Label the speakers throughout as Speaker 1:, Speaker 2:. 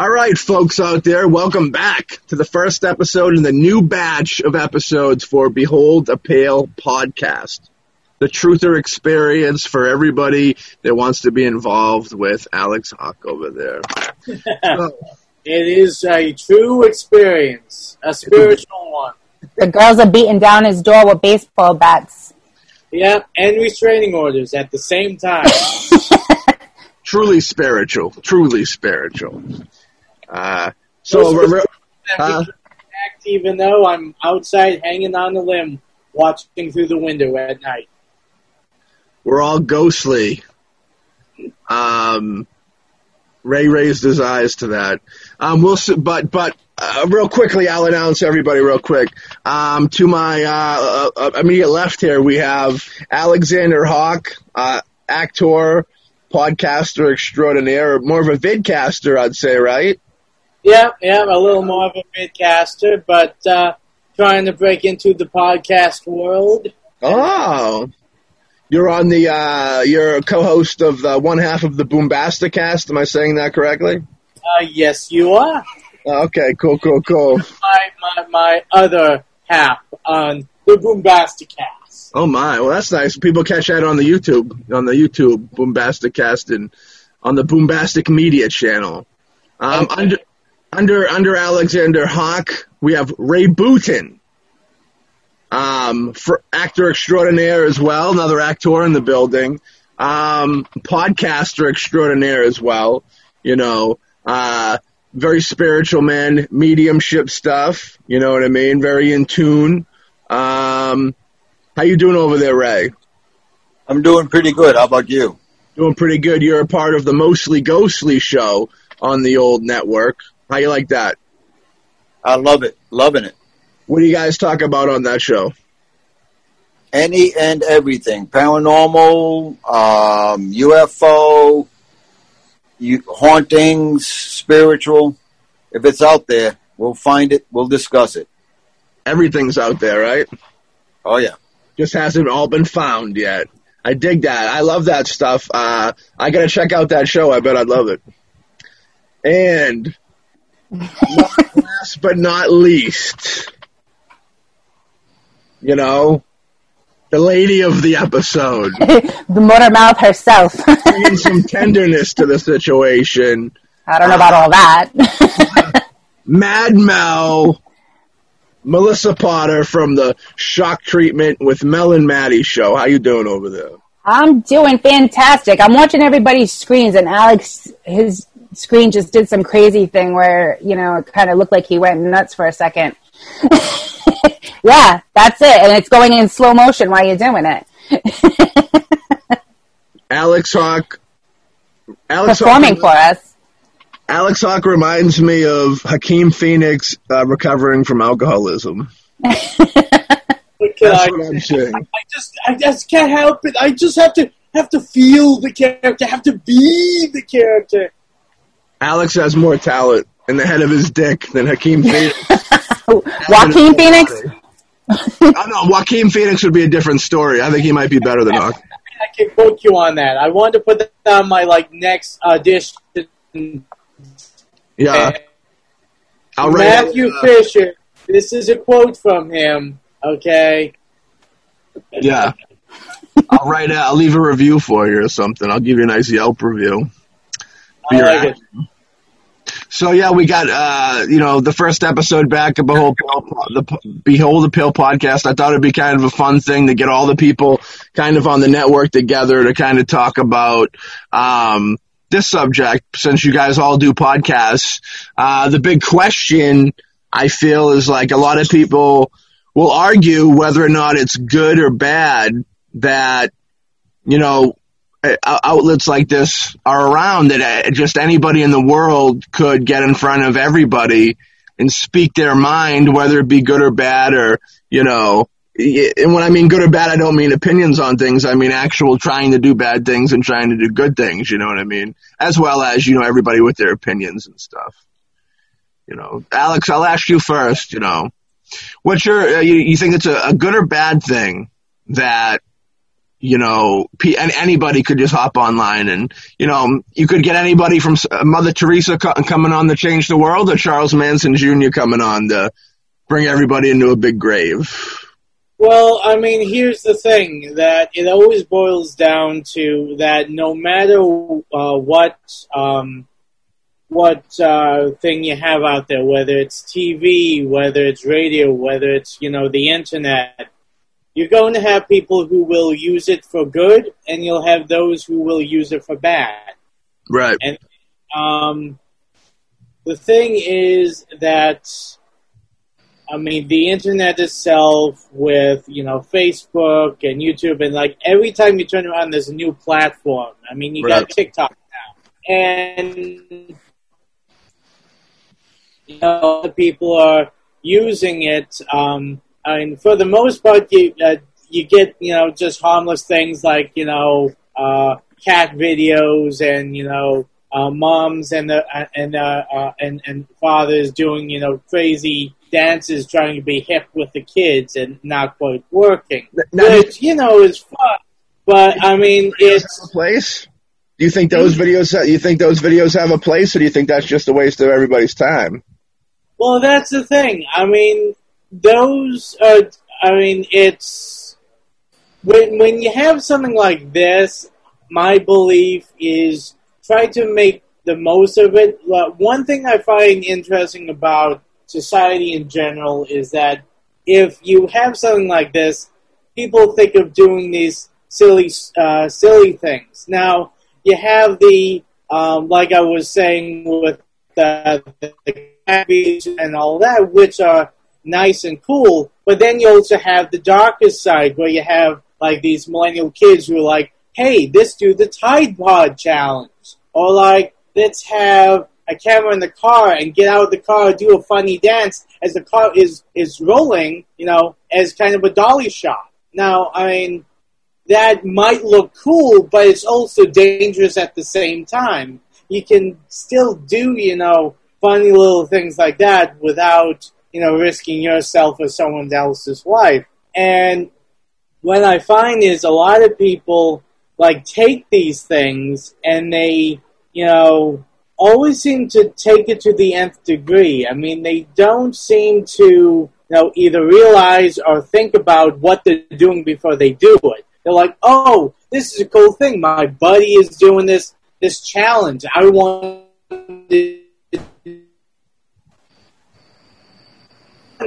Speaker 1: All right, folks out there, welcome back to the first episode in the new batch of episodes for Behold a Pale podcast. The truther experience for everybody that wants to be involved with Alex Hawk over there. So,
Speaker 2: It is a true experience, a spiritual one.
Speaker 3: The girls are beating down his door with baseball bats.
Speaker 2: Yep, and restraining orders at the same time.
Speaker 1: truly spiritual, truly spiritual. Uh, so, we're, we're-
Speaker 2: Act even though I'm outside hanging on the limb, watching through the window at night.
Speaker 1: we're all ghostly. Um, Ray raised his eyes to that. Um, we'll, but but uh, real quickly, I'll announce everybody real quick. Um, to my uh, uh, immediate left here, we have Alexander Hawk, uh, actor, podcaster extraordinaire, more of a vidcaster, I'd say, right?
Speaker 2: Yep, yep, a little more of a vidcaster, but uh, trying to break into the podcast world.
Speaker 1: Oh. You're on the, uh, you're a co-host of the one half of the Boombasta cast. Am I saying that correctly?
Speaker 2: Uh, yes, you are.
Speaker 1: Okay, cool, cool, cool.
Speaker 2: My, my, my other half on the Boombasta cast.
Speaker 1: Oh my, well that's nice. People catch that on the YouTube, on the YouTube Boombasta cast and on the Boombastic Media channel. Um,
Speaker 2: Okay.
Speaker 1: under, under, under Alexander Hawk, we have Ray Booton. Um, for actor extraordinaire as well, another actor in the building. Um, podcaster extraordinaire as well. You know, uh, very spiritual man, mediumship stuff. You know what I mean? Very in tune. Um, how you doing over there, Ray?
Speaker 4: I'm doing pretty good. How about you?
Speaker 1: Doing pretty good. You're a part of the Mostly Ghostly show on the old network. How you like that?
Speaker 4: I love it. Loving it.
Speaker 1: What do you guys talk about on that show?
Speaker 4: Any and everything. Paranormal, um, UFO, you, hauntings, spiritual. If it's out there, we'll find it. We'll discuss it.
Speaker 1: Everything's out there, right?
Speaker 4: Oh yeah.
Speaker 1: Just hasn't all been found yet. I dig that. I love that stuff. Uh, I gotta check out that show. I bet I'd love it. And last but not least, you know, the lady of the episode.
Speaker 3: the motor mouth herself.
Speaker 1: bringing some tenderness to the situation.
Speaker 3: I don't know about all that.
Speaker 1: Mad Mel, Melissa Potter from the Shock Treatment with Mel and Maddie show. How you doing over there?
Speaker 3: I'm doing fantastic. I'm watching everybody's screens, and Alex, his screen just did some crazy thing where, you know, it kind of looked like he went nuts for a second. yeah, that's it. And it's going in slow motion while you're doing it.
Speaker 1: Alex Hawk. Alex
Speaker 3: Performing
Speaker 1: Hawk,
Speaker 3: for us.
Speaker 1: Alex Hawk reminds me of Hakeem Phoenix uh, recovering from alcoholism. That's
Speaker 2: I
Speaker 1: what I'm saying.
Speaker 2: I just I just can't help it. I just have to have to feel the character, have to be the character.
Speaker 1: Alex has more talent in the head of his dick than Hakeem Phoenix.
Speaker 3: Joaquin Phoenix.
Speaker 1: oh no, Joaquin Phoenix would be a different story. I think he might be better than Hawk.
Speaker 2: I can quote you on that. I wanted to put that on my like next audition.
Speaker 1: Yeah, I'll write.
Speaker 2: Matthew
Speaker 1: uh,
Speaker 2: Fisher. This is a quote from him. Okay.
Speaker 1: Yeah, I'll write. A, I'll leave a review for you or something. I'll give you a nice Yelp review.
Speaker 2: I like it.
Speaker 1: So yeah, we got uh, you know the first episode back of Behold the Behold the Pill podcast. I thought it'd be kind of a fun thing to get all the people kind of on the network together to kind of talk about um, this subject since you guys all do podcasts. Uh, the big question I feel is like a lot of people will argue whether or not it's good or bad that you know outlets like this are around that uh, just anybody in the world could get in front of everybody and speak their mind, whether it be good or bad, or you know. And when I mean good or bad, I don't mean opinions on things. I mean actual trying to do bad things and trying to do good things. You know what I mean? As well as you know everybody with their opinions and stuff. You know, Alex, I'll ask you first. You know, what's your uh, you, you think it's a, a good or bad thing that you know, and anybody could just hop online and, you know, you could get anybody from uh, Mother Teresa co- coming on to change the world or Charles Manson Jr. coming on to bring everybody into a big grave.
Speaker 2: Well, I mean, here's the thing that it always boils down to that no matter uh, what um, what uh, thing you have out there, whether it's TV, whether it's radio, whether it's you know the internet, you're going to have people who will use it for good, and you'll have those who will use it for bad.
Speaker 1: Right.
Speaker 2: And um, the thing is that, I mean, the internet itself, with you know Facebook and YouTube, and like every time you turn around, there's a new platform. I mean, you
Speaker 1: Right.
Speaker 2: got TikTok now, and you know people are using it. Um, I mean, for the most part, you uh, you get you know just harmless things like you know uh, cat videos and you know uh, moms and the uh, and uh, uh, and and fathers doing you know crazy dances trying to be hip with the kids and not quite working,
Speaker 1: Now,
Speaker 2: which you know is fun. But I mean, it's
Speaker 1: a place? Do you think those videos? You think those videos have a place, or do you think that's just a waste of everybody's time?
Speaker 2: Well, that's the thing. I mean, those are. I mean, it's when when you have something like this. My belief is try to make the most of it. One thing I find interesting about society in general is that if you have something like this, people think of doing these silly, uh, silly things. Now you have the, um, like I was saying with the, the and all that, which are nice and cool. But then you also have the darker side where you have like these millennial kids who are like, "Hey, let's do the Tide Pod challenge," or like, "Let's have." A camera in the car and get out of the car, do a funny dance as the car is is rolling, you know, as kind of a dolly shot. Now, I mean, that might look cool, but it's also dangerous at the same time. You can still do, you know, funny little things like that without, you know, risking yourself or someone else's life. And what I find is a lot of people like take these things and they, you know, always seem to take it to the nth degree. I mean, they don't seem to, you know, either realize or think about what they're doing before they do it. They're like, "Oh, this is a cool thing. My buddy is doing this this challenge. I want to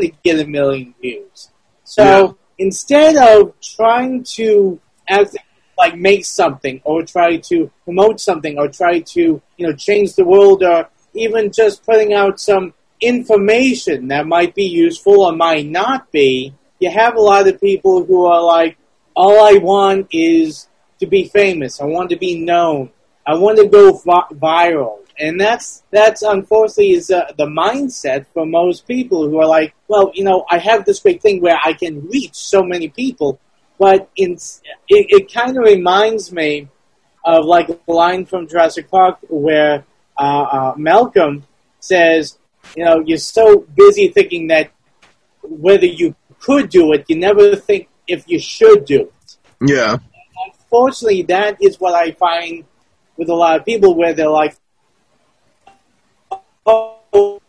Speaker 2: to get a million views." So instead of trying to act like make something or try to promote something or try to you know change the world or even just putting out some information that might be useful or might not be you have a lot of people who are like all i want is to be famous. I want to be known. I want to go vi- viral and that's that's unfortunately is uh, the mindset for most people who are like, well, you know, I have this great thing where I can reach so many people, but in it, it kind of reminds me of like a line from Jurassic Park where uh, uh, Malcolm says, you know, you're so busy thinking that whether you could do it, you never think if you should do it.
Speaker 1: Yeah.
Speaker 2: Unfortunately, that is what I find with a lot of people where they're like, bubble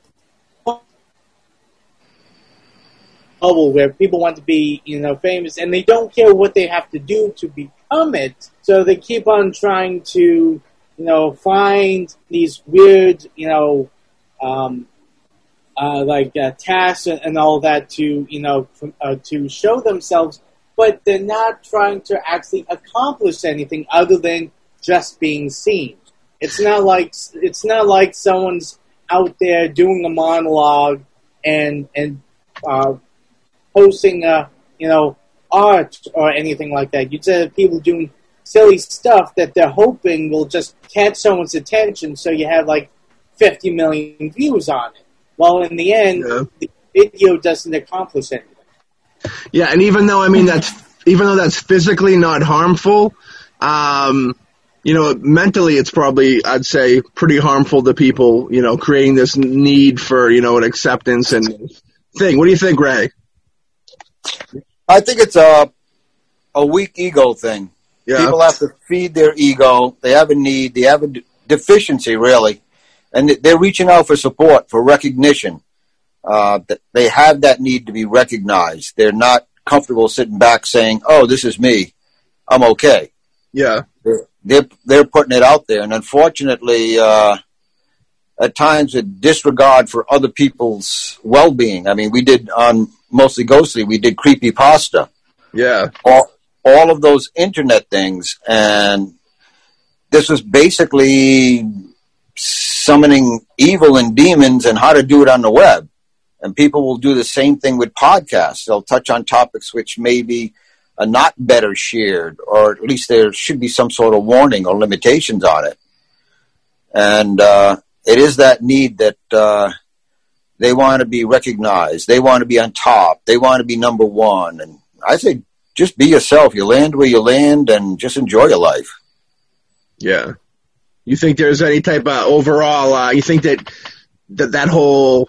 Speaker 2: where people want to be, you know, famous, and they don't care what they have to do to become it. So they keep on trying to, you know, find these weird, you know, um, uh, like uh, tasks and, all that to, you know, uh, to show themselves, but they're not trying to actually accomplish anything other than just being seen. It's not like it's not like someone's out there doing a monologue and and uh, posting a you know art or anything like that. You just have people doing silly stuff that they're hoping will just catch someone's attention, so you have like 50 million views on it. Well, in the end,
Speaker 1: Yeah.
Speaker 2: the video doesn't accomplish anything.
Speaker 1: Yeah, and even though I mean that's even though that's physically not harmful, um, you know, mentally it's probably I'd say pretty harmful to people. You know, creating this need for you know an acceptance and thing. What do you think, Ray?
Speaker 4: I think it's a a weak ego thing.
Speaker 1: Yeah,
Speaker 4: People have to feed their ego. They have a need. They have a deficiency, really, and they're reaching out for support, for recognition. Uh, th- they have that need to be recognized. They're not comfortable sitting back saying, "Oh, this is me. I'm okay."
Speaker 1: yeah,
Speaker 4: They're they're, putting it out there, and unfortunately, uh, at times, a disregard for other people's well-being. I mean, we did on mostly ghostly. We did creepy pasta.
Speaker 1: Yeah,
Speaker 4: all, all of those internet things. And this was basically summoning evil and demons and how to do it on the web. And people will do the same thing with podcasts. They'll touch on topics which maybe are not better shared or at least there should be some sort of warning or limitations on it and uh, it is that need that uh, they want to be recognized they want to be on top they want to be number one and i say just be yourself. You land where you land and just enjoy your life.
Speaker 1: yeah. You think there's any type of overall? Uh, you think that that that whole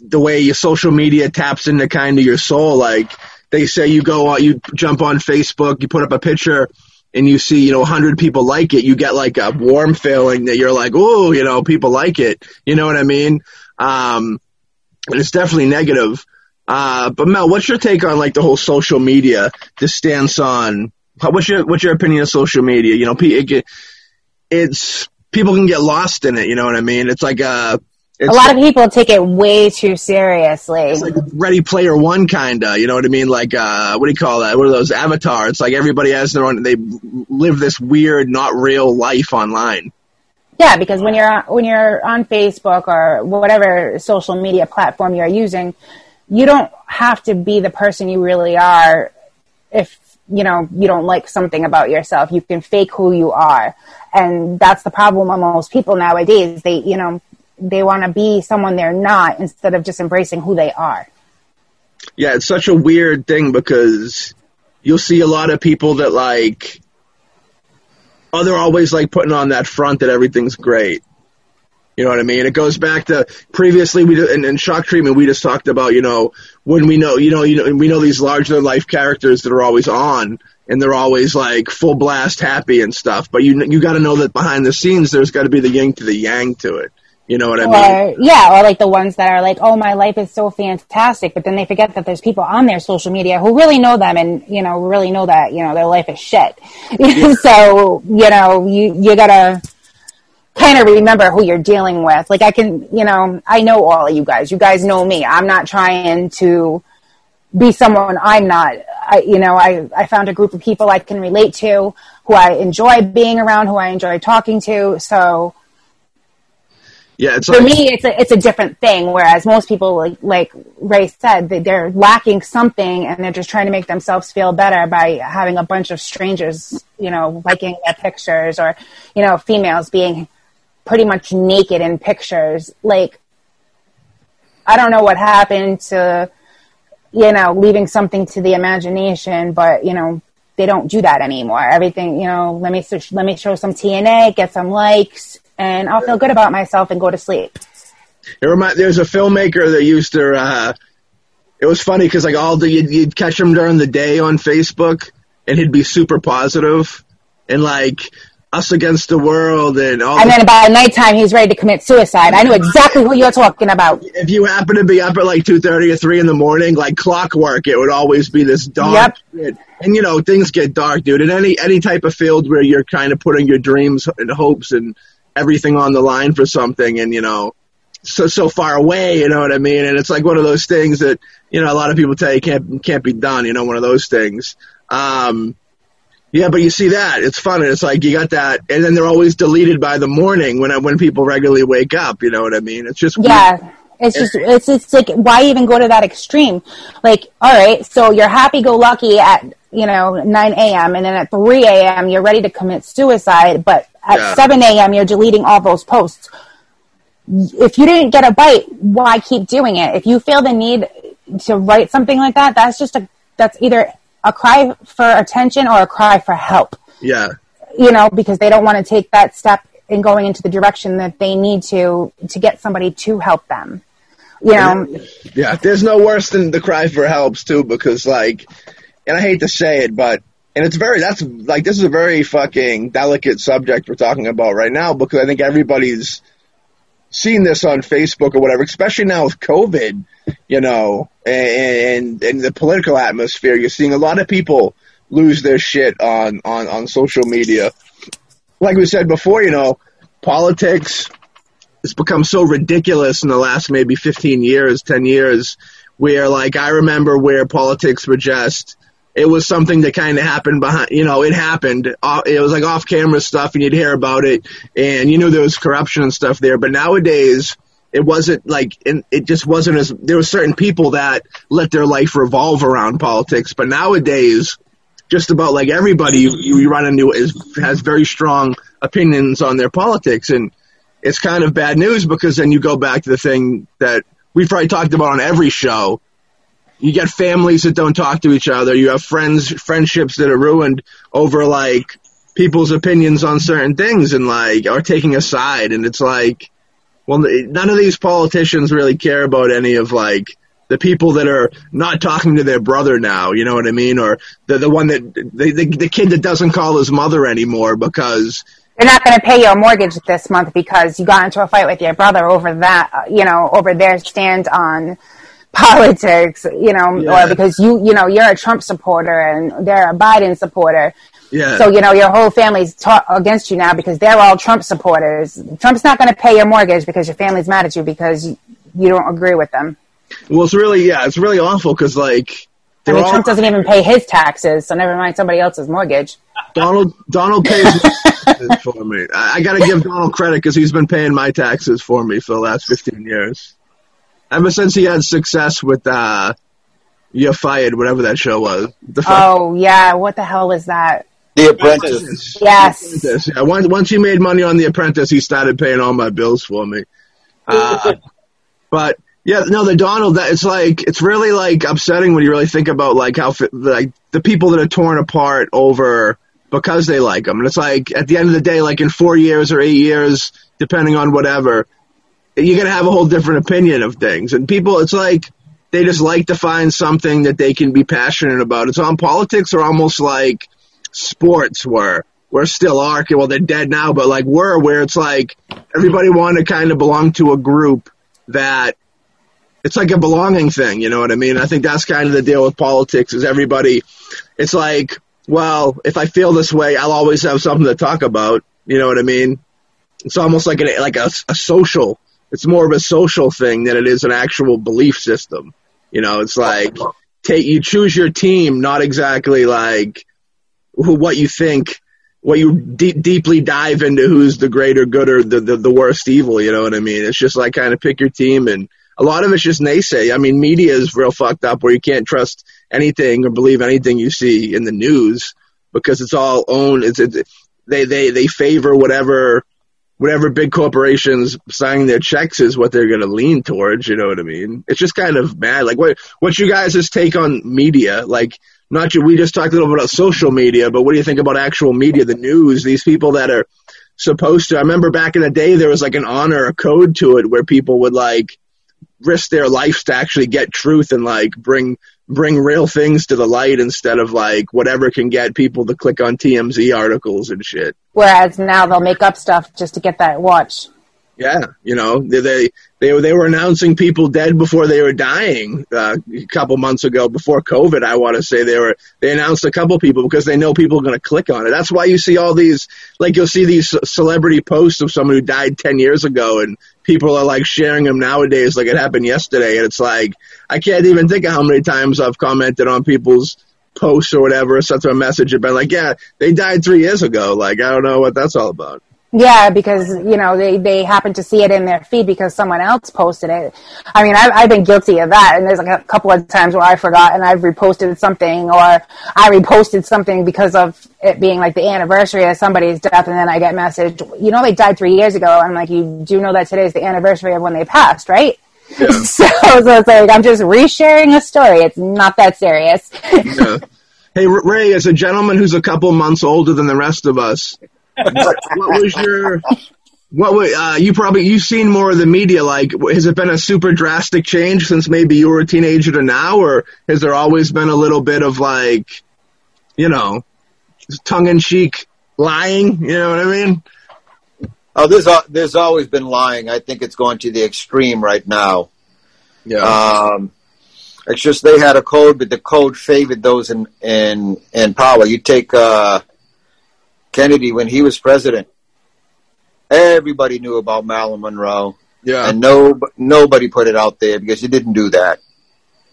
Speaker 1: the way your social media taps into kind of your soul, like they say you go out, you jump on Facebook, you put up a picture, and you see you know 100 people like it, you get like a warm feeling that you're like, oh, you know, people like it. You know what I mean? Um, and it's definitely negative. Uh, but Mel, what's your take on like the whole social media, the stance on? What's your what's your opinion of social media? You know, it, it's people can get lost in it. You know what I mean? It's like a it's
Speaker 3: a lot of people take it way too seriously.
Speaker 1: it's like Ready Player One kinda. You know what I mean? Like uh, what do you call that? What are those avatars? Like everybody has their own. They live this weird, not real life online.
Speaker 3: Yeah, because when you're on, when you're on Facebook or whatever social media platform you're using, you don't have to be the person you really are if you know you don't like something about yourself. You can fake who you are, and that's the problem with most people nowadays. They you know they want to be someone they're not instead of just embracing who they are.
Speaker 1: Yeah, it's such a weird thing because you'll see a lot of people that like, oh, they're always like putting on that front that everything's great. You know what I mean? It goes back to previously we did, in, in shock treatment we just talked about you know when we know you know you know we know these larger life characters that are always on and they're always like full blast happy and stuff, but you you got to know that behind the scenes there's got to be the yin to the yang to it. You know what I mean?
Speaker 3: Yeah, or like the ones that are like, "Oh, my life is so fantastic," but then they forget that there's people on their social media who really know them and you know really know that you know their life is shit. so you know you you gotta kind of remember who you're dealing with. Like I can, you know, I know all of you guys. You guys know me. I'm not trying to be someone I'm not. I, you know, I, I found a group of people I can relate to, who I enjoy being around, who I enjoy talking to. So
Speaker 1: Yeah, it's
Speaker 3: for
Speaker 1: like
Speaker 3: me, it's a, it's a different thing. Whereas most people, like, like Ray said, they- they're lacking something and they're just trying to make themselves feel better by having a bunch of strangers, you know, liking their pictures or, you know, females being pretty much naked in pictures. Like, I don't know what happened to, you know, leaving something to the imagination, but, you know, they don't do that anymore. Everything, you know, let me, let me show some TNA, get some likes, and I'll feel good about myself and go to sleep.
Speaker 1: It remind, there's a filmmaker that used to, uh, it was funny because like all the, you'd, you'd catch him during the day on Facebook and he'd be super positive and like us against the world and all.
Speaker 3: And
Speaker 1: the,
Speaker 3: then by nighttime, he's ready to commit suicide. I know exactly who you're talking about.
Speaker 1: if you happen to be up at like two thirty or three in the morning, like clockwork, it would always be this dark. Shit. And you know things get dark, dude. In any any type of field where you're kind of putting your dreams and hopes and everything on the line for something, and you know so so far away, you know what I mean? And it's like one of those things that you know a lot of people tell you can't can't be done. You know, one of those things. Um, yeah, but you see that it's fun. And it's like you got that, and then they're always deleted by the morning when when people regularly wake up. You know what I mean? It's just
Speaker 3: Yeah.
Speaker 1: weird.
Speaker 3: It's just, it's, it's like, why even go to that extreme? Like, all right, so you're happy go lucky at, you know, 9 a.m. and then at 3 a.m. you're ready to commit suicide, but at
Speaker 1: Yeah.
Speaker 3: 7 a.m. you're deleting all those posts. If you didn't get a bite, why keep doing it? If you feel the need to write something like that, that's just a, that's either a cry for attention or a cry for help
Speaker 1: Yeah,
Speaker 3: you know, because they don't want to take that step in going into the direction that they need to to get somebody to help them. You know,
Speaker 1: yeah. There's no worse than the cry for helps too, because like, and I hate to say it, but and it's very that's like this is a very fucking delicate subject we're talking about right now because I think everybody's seen this on Facebook or whatever, especially now with COVID, you know, and and the political atmosphere. You're seeing a lot of people lose their shit on on on social media. Like we said before, you know, politics has become so ridiculous in the last maybe 15 years, 10 years, where like I remember where politics were just it was something that kind of happened behind, you know, it happened. It was like off camera stuff and you'd hear about it and you knew there was corruption and stuff there. But nowadays, it wasn't like, it just wasn't as, there were certain people that let their life revolve around politics. But nowadays, just about like everybody you, you run into is, has very strong opinions on their politics. And it's kind of bad news because then you go back to the thing that we've probably talked about on every show you get families that don't talk to each other. You have friends, friendships that are ruined over like people's opinions on certain things and like, are taking a side. And it's like, well, none of these politicians really care about any of like the people that are not talking to their brother now. You know what I mean? Or the the one that the the, the kid that doesn't call his mother anymore because
Speaker 3: they're not going to pay your mortgage this month because you got into a fight with your brother over that, you know, over their stand on politics, you know,
Speaker 1: Yeah.
Speaker 3: or because you, you know, you're a Trump supporter and they're a Biden supporter.
Speaker 1: yeah.
Speaker 3: So, you know, your whole family's ta- against you now because they're all Trump supporters. Trump's not going to pay your mortgage because your family's mad at you because you, you don't agree with them.
Speaker 1: well, it's really yeah, it's really awful because like
Speaker 3: I mean,
Speaker 1: all-
Speaker 3: Trump doesn't even pay his taxes, so never mind somebody else's mortgage.
Speaker 1: Donald Donald pays for me. I, I got to give Donald credit because he's been paying my taxes for me for the last fifteen years. Ever since he had success with uh, "You're Fired," whatever that show was. The
Speaker 3: Oh, yeah. What the hell was that?
Speaker 4: The Apprentice.
Speaker 3: Yes.
Speaker 1: Apprentice. Yeah, once once he made money on The Apprentice, he started paying all my bills for me. Uh, but yeah, no, the Donald. That it's like it's really like upsetting when you really think about like how like the people that are torn apart over because they like them, and it's like at the end of the day, like in four years or eight years, depending on whatever, you're gonna have a whole different opinion of things, and people, it's like they just like to find something that they can be passionate about. It's on politics or almost like sports were. We're still are well they're dead now but like we're where it's like everybody wanted to kind of belong to a group that it's like a belonging thing you know what i mean i think that's kind of the deal with politics is everybody it's like well if i feel this way i'll always have something to talk about you know what i mean it's almost like an like a, a social it's more of a social thing than it is an actual belief system you know it's like take you choose your team not exactly like who, what you think, what you de- deeply dive into who's the greater good or the, the, the worst evil, you know what I mean? It's just like kind of pick your team and a lot of it's just naysay. I mean, media is real fucked up where you can't trust anything or believe anything you see in the news because it's all owned. It's, it's they, they, they favor whatever whatever big corporations signing their checks is what they're going to lean towards. You know what I mean? It's just kind of bad. Like, what what's you guys' take on media? Like, not you, we just talked a little bit about social media, but what do you think about actual media, the news? These people that are supposed to. I remember back in the day, there was like an honor, a code to it, where people would like risk their lives to actually get truth and like bring bring real things to the light instead of like whatever can get people to click on TMZ articles and shit.
Speaker 3: Whereas now they'll make up stuff just to get that watch.
Speaker 1: Yeah, you know they they they, they were announcing people dead before they were dying uh, a couple months ago before COVID. I want to say they were they announced a couple people because they know people are going to click on it. That's why you see all these like you'll see these celebrity posts of someone who died ten years ago, and people are like sharing them nowadays like it happened yesterday, and it's like I can't even think of how many times I've commented on people's posts or whatever, or sent them a message and been like, yeah, they died three years ago. Like I don't know what that's all about.
Speaker 3: Yeah, because you know they they happen to see it in their feed because someone else posted it. I mean, I've, I've been guilty of that, and there's like a couple of times where I forgot and I've reposted something, or I reposted something because of it being like the anniversary of somebody's death, and then I get messaged, you know, they died three years ago. I'm like, you do know that today is the anniversary of when they passed, right? Yeah. so, so it's like I'm just resharing a story. It's not that serious.
Speaker 1: yeah. Hey Ray, as a gentleman who's a couple months older than the rest of us, what, what was your what would uh, you probably you've seen more of the media like has it been a super drastic change since maybe you were a teenager to now or has there always been a little bit of like you know tongue in cheek lying you know what i mean?
Speaker 4: Oh there's a, there's always been lying. I think it's going to the extreme right now.
Speaker 1: Yeah.
Speaker 4: Um it's just they had a code but the code favored those in in in power. You take uh Kennedy, when he was president, everybody knew about Marilyn Monroe.
Speaker 1: Yeah.
Speaker 4: And no, nobody put it out there because he didn't do that.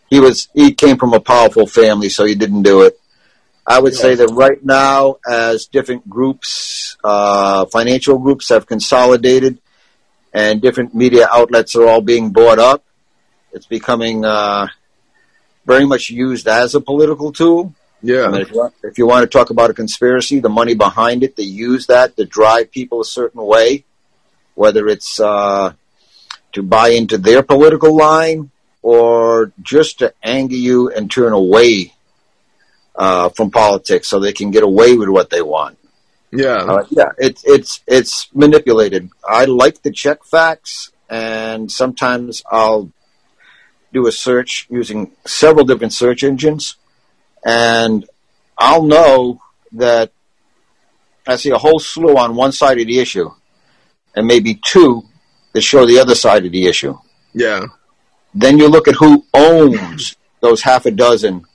Speaker 4: He was, he came from a powerful family, so he didn't do it. I would yeah. say that right now, as different groups, uh, financial groups have consolidated and different media outlets are all being bought up, it's becoming, uh, very much used as a political tool.
Speaker 1: Yeah.
Speaker 4: If, you want, if, you want, to talk about a conspiracy, the money behind it, they use that to drive people a certain way, whether it's uh, to buy into their political line or just to anger you and turn away uh, from politics so they can get away with what they want.
Speaker 1: Yeah.
Speaker 4: Uh, yeah, it's it's it's manipulated. I like to check facts, and sometimes I'll do a search using several different search engines and I'll know that I see a whole slew on one side of the issue, and maybe two that show the other side of the issue.
Speaker 1: Yeah.
Speaker 4: Then you look at who owns those half a dozen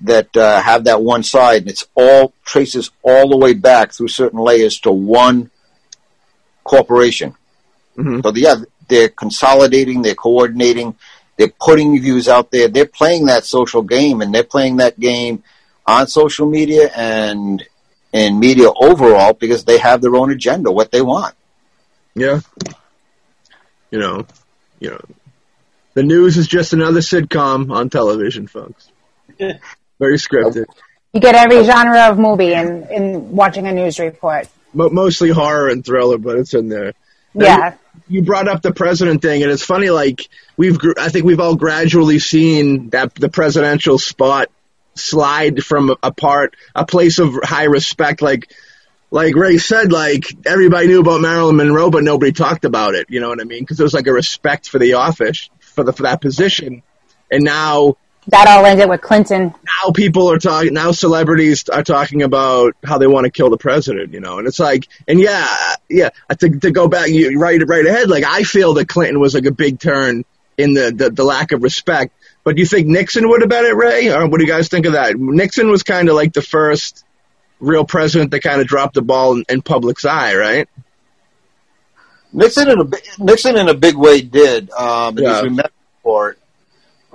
Speaker 4: that uh, have that one side, and it's all traces all the way back through certain layers to one corporation.
Speaker 1: Mm-hmm.
Speaker 4: So yeah, they're consolidating, they're coordinating, they're putting views out there. They're playing that social game, and they're playing that game on social media and in media overall because they have their own agenda, what they want.
Speaker 1: Yeah. You know, you know, the news is just another sitcom on television, folks. Very scripted.
Speaker 3: You get every genre of movie in, in watching a news report.
Speaker 1: mostly horror and thriller, but it's in there.
Speaker 3: Now, yeah.
Speaker 1: You, brought up the president thing, and it's funny, like, we've I think we've all gradually seen that the presidential spot slide from a part a place of high respect. Like like Ray said like everybody knew about Marilyn Monroe but nobody talked about it you know what I mean? Because there was like a respect for the office for the for that position. And now
Speaker 3: that all ended with Clinton.
Speaker 1: Now people are talking. Now celebrities are talking about how they want to kill the president. You know, and it's like, and yeah, yeah. To, to go back, you right right ahead. Like I feel that Clinton was like a big turn in the, the, the lack of respect. But do you think Nixon would have been it, Ray? Or what do you guys think of that? Nixon was kind of like the first real president that kind of dropped the ball in, in public's eye, right?
Speaker 4: Nixon in a Nixon in a big way did. Um, yeah. He's remembered for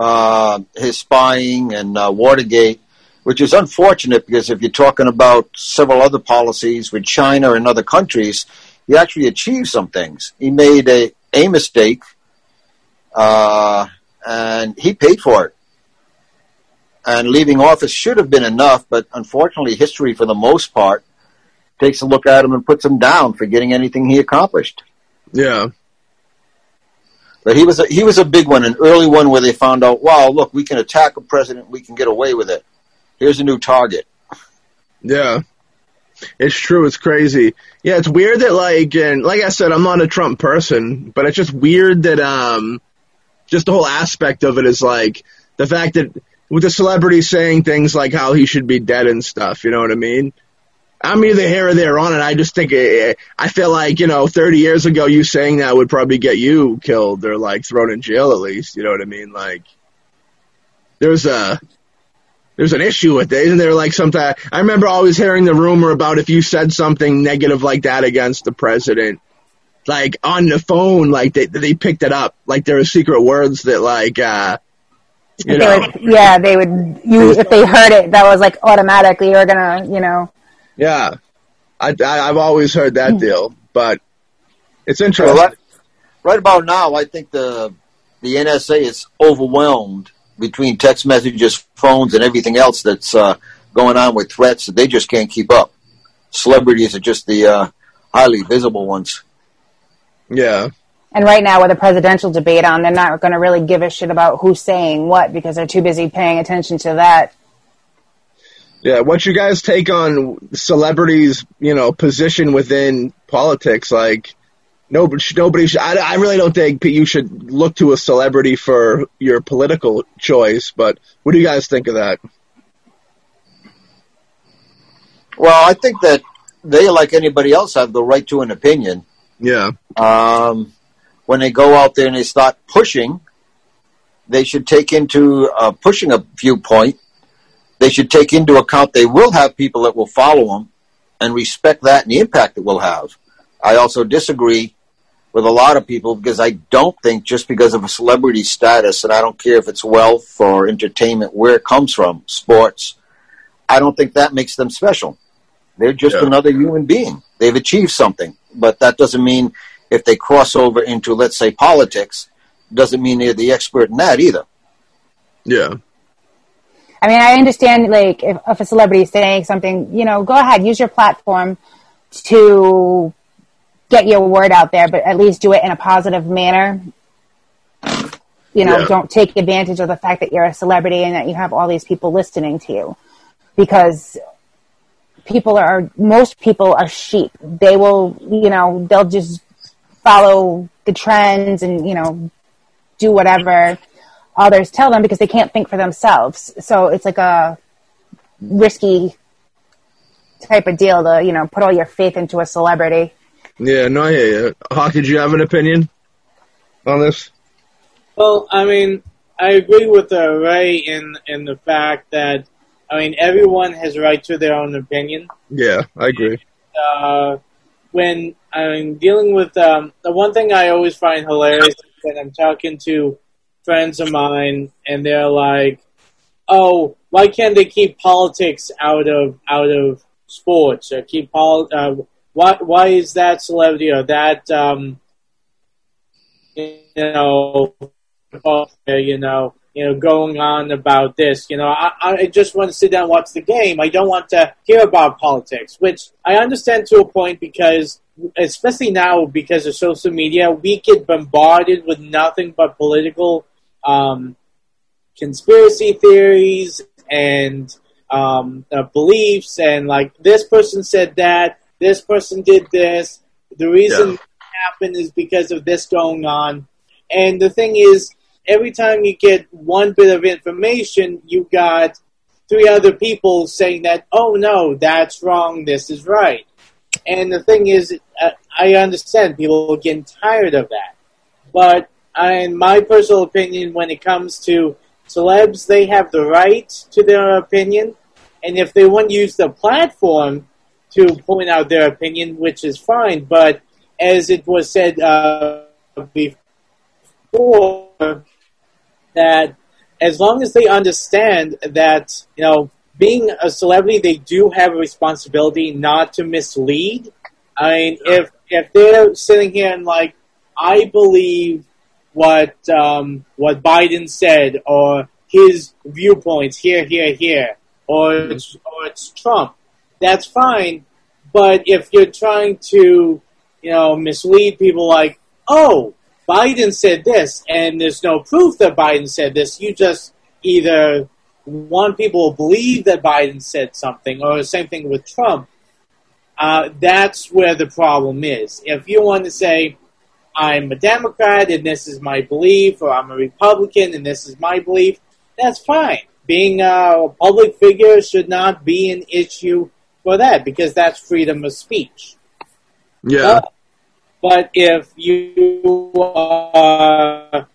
Speaker 4: uh, his spying and uh, Watergate, which is unfortunate because if you're talking about several other policies with China and other countries, he actually achieved some things. He made a a mistake uh, and he paid for it. And leaving office should have been enough, but unfortunately, history, for the most part, takes a look at him and puts him down for getting anything he accomplished.
Speaker 1: Yeah.
Speaker 4: But he was a, he was a big one, an early one where they found out, wow, look, we can attack a president, we can get away with it. Here's a new target.
Speaker 1: Yeah. It's true. It's crazy. Yeah, it's weird that like, and like I said, I'm not a Trump person, but it's just weird that um, just the whole aspect of it is like the fact that with the celebrities saying things like how he should be dead and stuff. You know what I mean? I'm either here or there on it. I just think it, I feel like you know, 30 years ago, you saying that would probably get you killed or like thrown in jail at least. You know what I mean? Like, there's a there's an issue with it, isn't there? Like sometimes I remember always hearing the rumor about if you said something negative like that against the president, like on the phone, like they they picked it up, like there were secret words that like. uh you know,
Speaker 3: would, yeah, they would. You if they heard it, that was like automatically you're gonna, you know.
Speaker 1: Yeah, I, I I've always heard that deal, but it's interesting.
Speaker 4: Well, right, right about now, I think the the NSA is overwhelmed between text messages, phones, and everything else that's uh, going on with threats that they just can't keep up. Celebrities are just the uh, highly visible ones.
Speaker 1: yeah,
Speaker 3: And right now, with a presidential debate on, they're not going to really give a shit about who's saying what because they're too busy paying attention to that.
Speaker 1: Yeah. What's your guys' take on celebrities? You know, position within politics? Like, nobody, nobody. Should, I, I really don't think you should look to a celebrity for your political choice. But what do you guys think of that?
Speaker 4: Well, I think that they, like anybody else, have the right to an opinion.
Speaker 1: Yeah,
Speaker 4: Um, when they go out there and they start pushing, they should take into uh, pushing a viewpoint. They should take into account they will have people that will follow them and respect that and the impact it will have. I also disagree with a lot of people because I don't think just because of a celebrity status, and I don't care if it's wealth or entertainment, where it comes from, sports, I don't think that makes them special. They're just
Speaker 1: Yeah.
Speaker 4: another human being. They've achieved something, but that doesn't mean if they cross over into, let's say, politics, doesn't mean they're the expert in that either.
Speaker 1: yeah,
Speaker 3: I mean, I understand like if, if a celebrity is saying something, you know, go ahead, use your platform to get your word out there, but at least do it in a positive manner. You know,
Speaker 1: Yeah.
Speaker 3: don't take advantage of the fact that you're a celebrity and that you have all these people listening to you, because people are most people are sheep. They will, you know, they'll just follow the trends and you know do whatever others tell them because they can't think for themselves. So it's like a risky type of deal to, you know, put all your faith into a celebrity.
Speaker 1: yeah. No, I hear you. Hawk, did you have an opinion on this?
Speaker 2: Well, I mean, I agree with uh, Ray in in the fact that I mean everyone has a right to their own opinion.
Speaker 1: Yeah, I agree.
Speaker 2: Uh, when I'm dealing with um, the one thing I always find hilarious is when I'm talking to friends of mine and they're like, "Oh, why can't they keep politics out of out of sports or keep pol- uh, why why is that celebrity or that um, you know you know you know going on about this you know I, I just want to sit down and watch the game. I don't want to hear about politics which I understand to a point because especially now because of social media we get bombarded with nothing but political um, conspiracy theories and um, uh, beliefs and like this person said that this person did this. The reason
Speaker 1: Yeah.
Speaker 2: it happened is because of this going on. And the thing is every time you get one bit of information you got three other people saying that oh no that's wrong. This is right. And the thing is uh, i understand people are getting tired of that. But in my personal opinion, when it comes to celebs, they have the right to their opinion, and if they want to use the platform to point out their opinion, which is fine. But as it was said uh, before, that as long as they understand that you know being a celebrity, they do have a responsibility not to mislead. I mean, if if they're sitting here and like, I believe what um, what Biden said or his viewpoints here, here, here, or it's, or it's Trump. That's fine, But if you're trying to, you know, mislead people like, oh, Biden said this, and there's no proof that Biden said this, you just either want people to believe that Biden said something, or the same thing with Trump. Uh, that's where the problem is. If you want to say, I'm a Democrat and this is my belief, or I'm a Republican and this is my belief, that's fine. Being a public figure should not be an issue for that because that's freedom of speech.
Speaker 1: Yeah.
Speaker 2: But, but if you are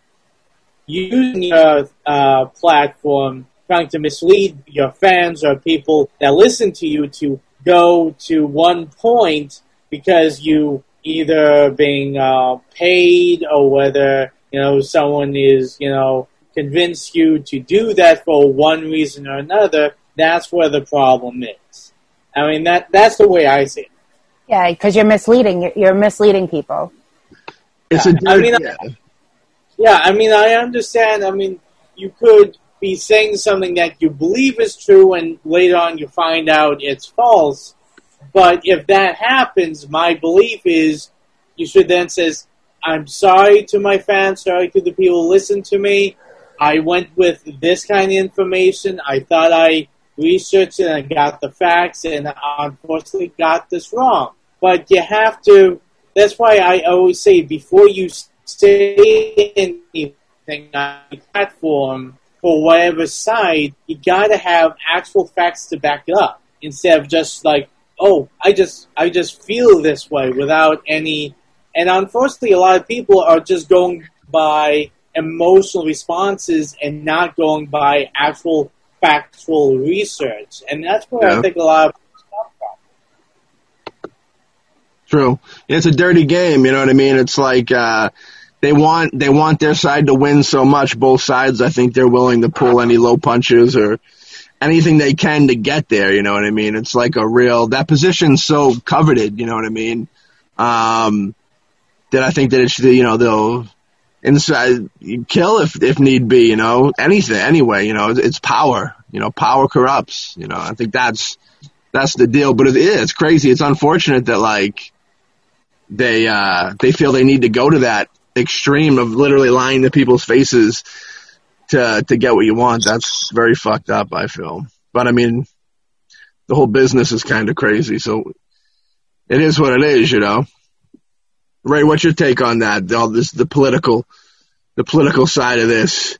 Speaker 2: using your uh, platform trying to mislead your fans or people that listen to you to go to one point because you either being uh, paid or whether you know someone is you know convince you to do that for one reason or another, that's where the problem is. I mean that that's the way I see it.
Speaker 3: Yeah, because you're misleading. You're, you're misleading people.
Speaker 1: It's
Speaker 2: Yeah,
Speaker 1: a
Speaker 2: I mean,
Speaker 1: yeah.
Speaker 2: Yeah, I mean I understand. I mean you could be saying something that you believe is true and later on you find out it's false. But if that happens, my belief is you should then says, I'm sorry to my fans, sorry to the people who listen to me. I went with this kind of information. I thought I researched and I got the facts and I unfortunately got this wrong. But you have to, that's why I always say before you say anything on a platform for whatever side, you gotta have actual facts to back it up instead of just like, oh, I just, I just feel this way without any, and unfortunately a lot of people are just going by emotional responses and not going by actual factual research. And that's where
Speaker 1: Yeah.
Speaker 2: I think a lot of people come from.
Speaker 1: True. It's a dirty game, you know what I mean? It's like uh they want they want their side to win so much, both sides I think they're willing to pull any low punches or anything they can to get there, you know what I mean? It's like a real that position's so coveted, you know what I mean? Um that I think that it should you know, they'll inside kill if if need be, you know, anything anyway, you know, it's power. You know, power corrupts, you know. I think that's that's the deal. But it is it's crazy. It's unfortunate that like they uh they feel they need to go to that extreme of literally lying to people's faces to to get what you want. That's very fucked up, I feel. But I mean the whole business is kind of crazy, so it is what it is, you know. Ray, what's your take on that? All this the political the political side of this.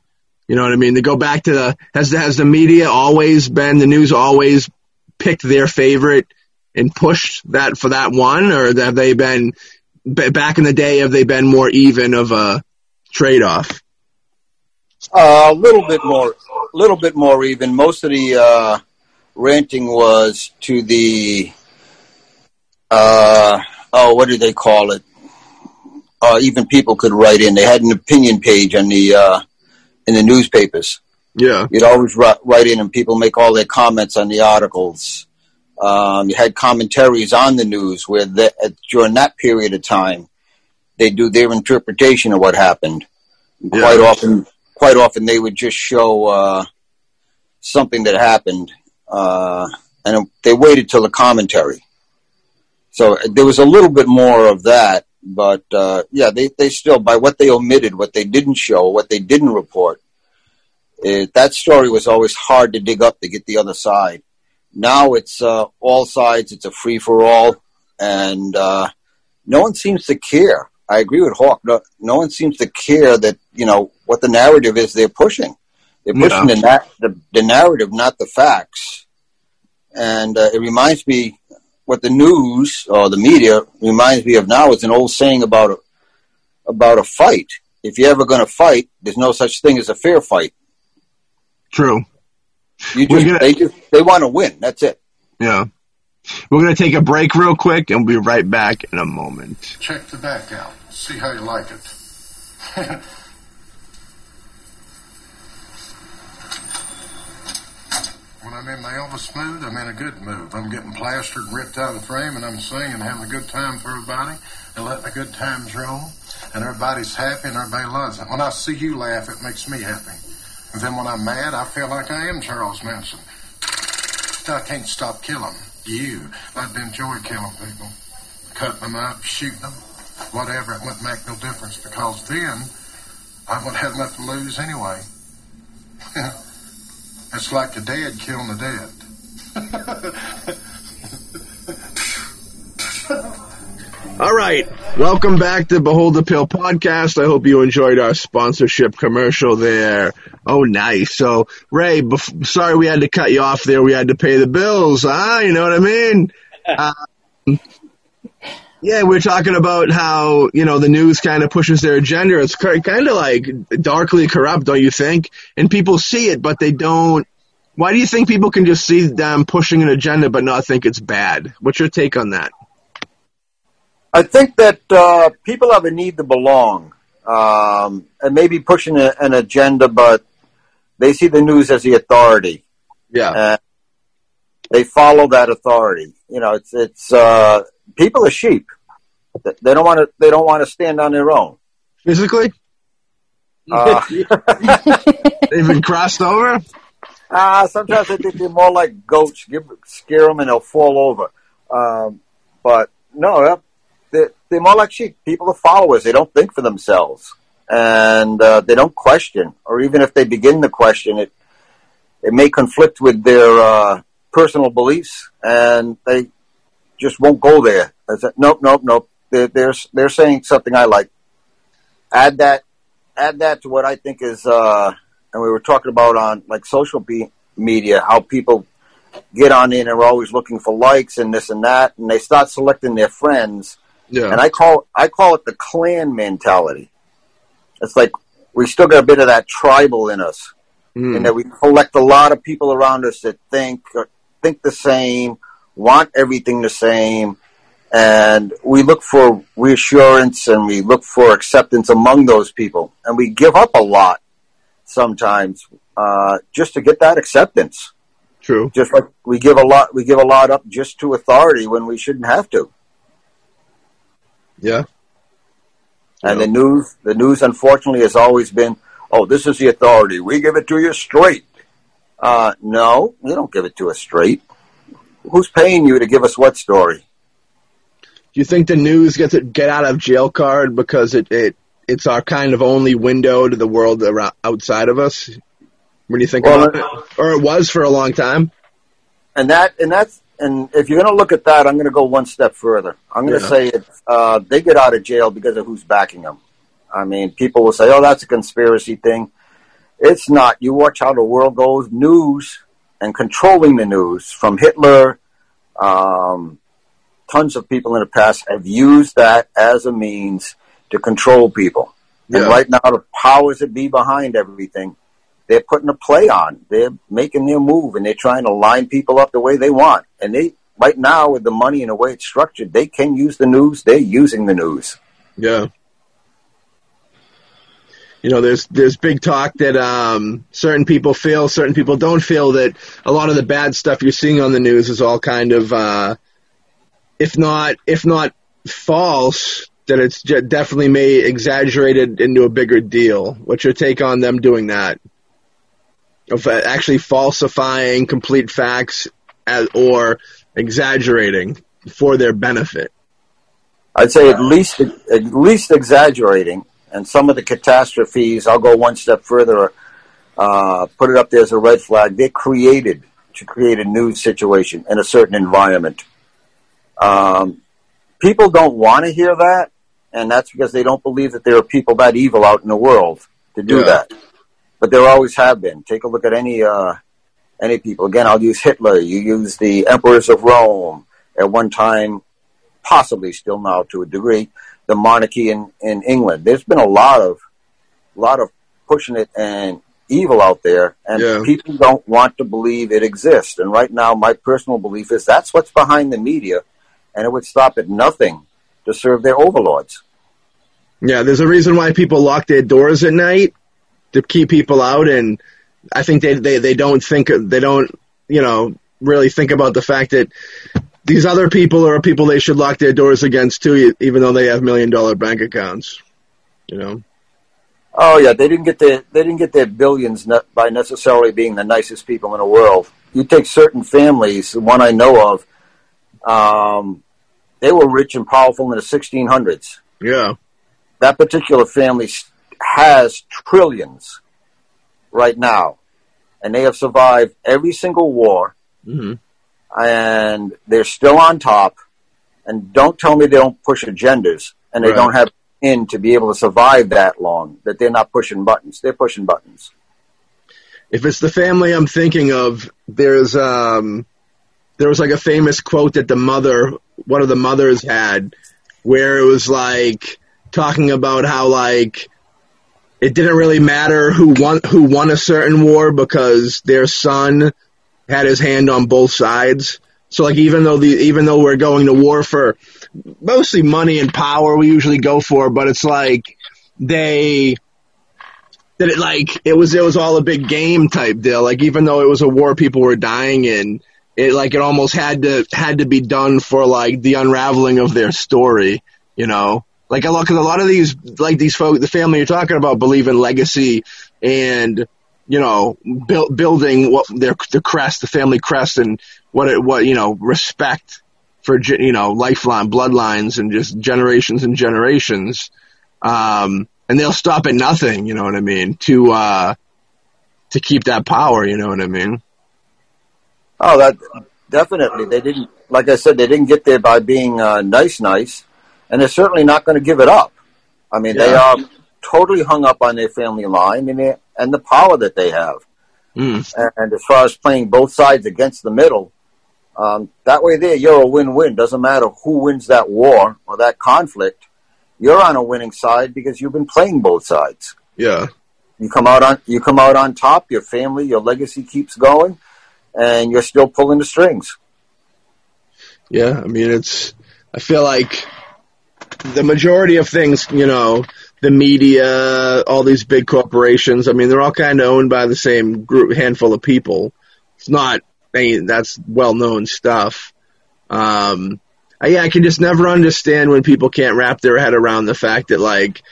Speaker 1: You know what I mean? To go back to the has the, has the media always been the news always picked their favorite and pushed that for that one, or have they been back in the day? Have they been more even of a trade off?
Speaker 4: Uh, a little bit more, a little bit more even. Most of the uh, ranting was to the, uh, oh, what do they call it? Uh, even people could write in. They had an opinion page on the uh, in the newspapers.
Speaker 1: Yeah,
Speaker 4: You'd always write, in, and people make all their comments on the articles. Um, you had commentaries on the news where the, at, during that period of time they do their interpretation of what happened. Quite often, quite often they would just show uh, something that happened, uh, and they waited till the commentary. So there was a little bit more of that, but uh, yeah, they they still by what they omitted, what they didn't show, what they didn't report. It, that story was always hard to dig up to get the other side. Now it's uh, all sides. It's a free for all, and uh, no one seems to care. I agree with Hawk. No, no one seems to care that you know what the narrative is they're pushing. They're pushing
Speaker 1: Yeah.
Speaker 4: the, na- the the narrative, not the facts. And uh, it reminds me what the news or the media reminds me of now is an old saying about a, about a fight. If you're ever going to fight, there's no such thing as a fair fight.
Speaker 1: true.
Speaker 4: You just
Speaker 1: gonna-
Speaker 4: they just they want to win. That's it.
Speaker 1: Yeah, we're gonna take a break real quick, and we'll be right back in a moment.
Speaker 5: Check the back out. See how you like it. I'm in my Elvis mood, I'm in a good mood. I'm getting plastered ripped out of the frame, and I'm singing, having a good time for everybody, and letting the good times roll. And everybody's happy, and everybody loves it. When I see you laugh, it makes me happy. And then when I'm mad, I feel like I am Charles Manson. I can't stop killing. you. I'd enjoy killing people, cutting them up, shooting them, whatever. It wouldn't make no difference because then I wouldn't have nothing to lose anyway. it's like the dead killing the dead.
Speaker 1: All right. Welcome back to Behold the Pill podcast. I hope you enjoyed our sponsorship commercial there. Oh, nice. So, Ray, bef- sorry we had to cut you off there. We had to pay the bills. Ah, you know what I mean? Uh, yeah, we're talking about how, you know, the news kind of pushes their agenda. It's kind of like darkly corrupt, don't you think? And people see it, but they don't. Why do you think people can just see them pushing an agenda but not think it's bad? What's your take on that?
Speaker 4: I think that uh, people have a need to belong, um, and maybe pushing a, an agenda, but they see the news as the authority.
Speaker 1: Yeah,
Speaker 4: and they follow that authority. You know, it's it's uh, people are sheep. They don't want to. They don't want to stand on their own.
Speaker 1: Physically,
Speaker 4: uh,
Speaker 1: they've been crossed over.
Speaker 4: Uh, sometimes I think they're more like goats. Give, scare them and they'll fall over. Um, but no, they're, they're more like sheep. People are followers. They don't think for themselves, and uh, they don't question. Or even if they begin to question it, it may conflict with their uh, personal beliefs, and they just won't go there. Said, nope, nope, nope. They're, they're they're saying something I like. Add that, add that to what I think is, uh, and we were talking about on like social be- media, how people get on in and are always looking for likes and this and that, and they start selecting their friends
Speaker 1: Yeah,
Speaker 4: and I call I call it the clan mentality. It's like we still got a bit of that tribal in us,
Speaker 1: Mm.
Speaker 4: in that we collect a lot of people around us that think think the same, want everything the same, and we look for reassurance and we look for acceptance among those people, and we give up a lot sometimes uh, just to get that acceptance.
Speaker 1: true.
Speaker 4: Just like we give a lot, we give a lot up just to authority when we shouldn't have to.
Speaker 1: Yeah,
Speaker 4: And
Speaker 1: Yeah.
Speaker 4: the news, the news, unfortunately, has always been, "Oh, this is the authority. We give it to you straight." Uh, no, you don't give it to us straight. Who's paying you to give us what story?
Speaker 1: Do you think the news gets a get out of jail card because it, it it's our kind of only window to the world around, outside of us? When you think
Speaker 4: Well,
Speaker 1: about it, or it was for a long time.
Speaker 4: And that, and that's, and if you're going to look at that, I'm going to go one step further. I'm going to
Speaker 1: Yeah.
Speaker 4: say it, uh, they get out of jail because of who's backing them. I mean, people will say, "Oh, that's a conspiracy thing." It's not. You watch how the world goes. News and controlling the news from Hitler. Um, tons of people in the past have used that as a means to control people. And right now, the powers that be behind everything, they're putting a play on. They're making their move and they're trying to line people up the way they want. And they, right now, with the money and the way it's structured, they can use the news. They're using the news.
Speaker 1: Yeah. You know, there's there's big talk that um, certain people feel, certain people don't feel that a lot of the bad stuff you're seeing on the news is all kind of, uh, if not if not false, then it's definitely made exaggerated into a bigger deal. What's your take on them doing that? Of uh, actually falsifying complete facts as, or exaggerating for their benefit.
Speaker 4: I'd say at least at least exaggerating, and some of the catastrophes. I'll go one step further. Uh, put it up there as a red flag. They're created to create a news situation in a certain environment. Um, people don't want to hear that, and that's because they don't believe that there are people that evil out in the world to do
Speaker 1: Yeah.
Speaker 4: that. But there always have been. Take a look at any uh, any people. Again, I'll use Hitler. You use the emperors of Rome at one time possibly still now to a degree, the monarchy in, in England. There's been a lot of lot of pushing it and evil out there, and
Speaker 1: Yeah.
Speaker 4: people don't want to believe it exists. And right now, my personal belief is that's what's behind the media, and it would stop at nothing to serve their overlords.
Speaker 1: Yeah, there's a reason why people lock their doors at night to keep people out, and I think they they they don't think they don't you know really think about the fact that these other people are people they should lock their doors against too, even though they have million dollar bank accounts. You know,
Speaker 4: Oh yeah, they didn't get their they didn't get their billions ne- by necessarily being the nicest people in the world. You take certain families, the one I know of, Um, they were rich and powerful in the 1600s.
Speaker 1: Yeah.
Speaker 4: That particular family has trillions right now, and they have survived every single war,
Speaker 1: hmm
Speaker 4: and they're still on top. And don't tell me they don't push agendas, and they
Speaker 1: Right.
Speaker 4: don't have in to be able to survive that long. That they're not pushing buttons; they're pushing buttons.
Speaker 1: If it's the family I'm thinking of, there's um, there was like a famous quote that the mother, one of the mothers had, where it was like talking about how like it didn't really matter who won who won a certain war because their son had his hand on both sides. So like even though the even though we're going to war for mostly money and power, we usually go for, but it's like they that it like it was it was all a big game type deal. Like even though it was a war people were dying in, it like it almost had to had to be done for like the unraveling of their story. You know, like a lot because a lot of these like these folk, the family you're talking about, believe in legacy and you know build, building what their the crest, the family crest, and what it what you know respect for you know lifeline bloodlines and just generations and generations. Um, and they'll stop at nothing, you know what I mean, to uh to keep that power, you know what I mean?
Speaker 4: Oh, that definitely. They didn't, like I said, they didn't get there by being uh, nice, nice, and they're certainly not going to give it up. I mean, they are totally hung up on their family line and and the power that they have.
Speaker 1: Mm.
Speaker 4: And as far as playing both sides against the middle, um, that way there, you're a win-win. Doesn't matter who wins that war or that conflict. You're on a winning side because you've been playing both sides.
Speaker 1: Yeah.
Speaker 4: You come out on you come out on top. Your family, your legacy keeps going, and you're still pulling the strings.
Speaker 1: Yeah, I mean it's I feel like the majority of things, you know, the media, all these big corporations, I mean they're all kind of owned by the same group handful of people. It's not any that's well-known stuff. Um I, yeah, I can just never understand when people can't wrap their head around the fact that like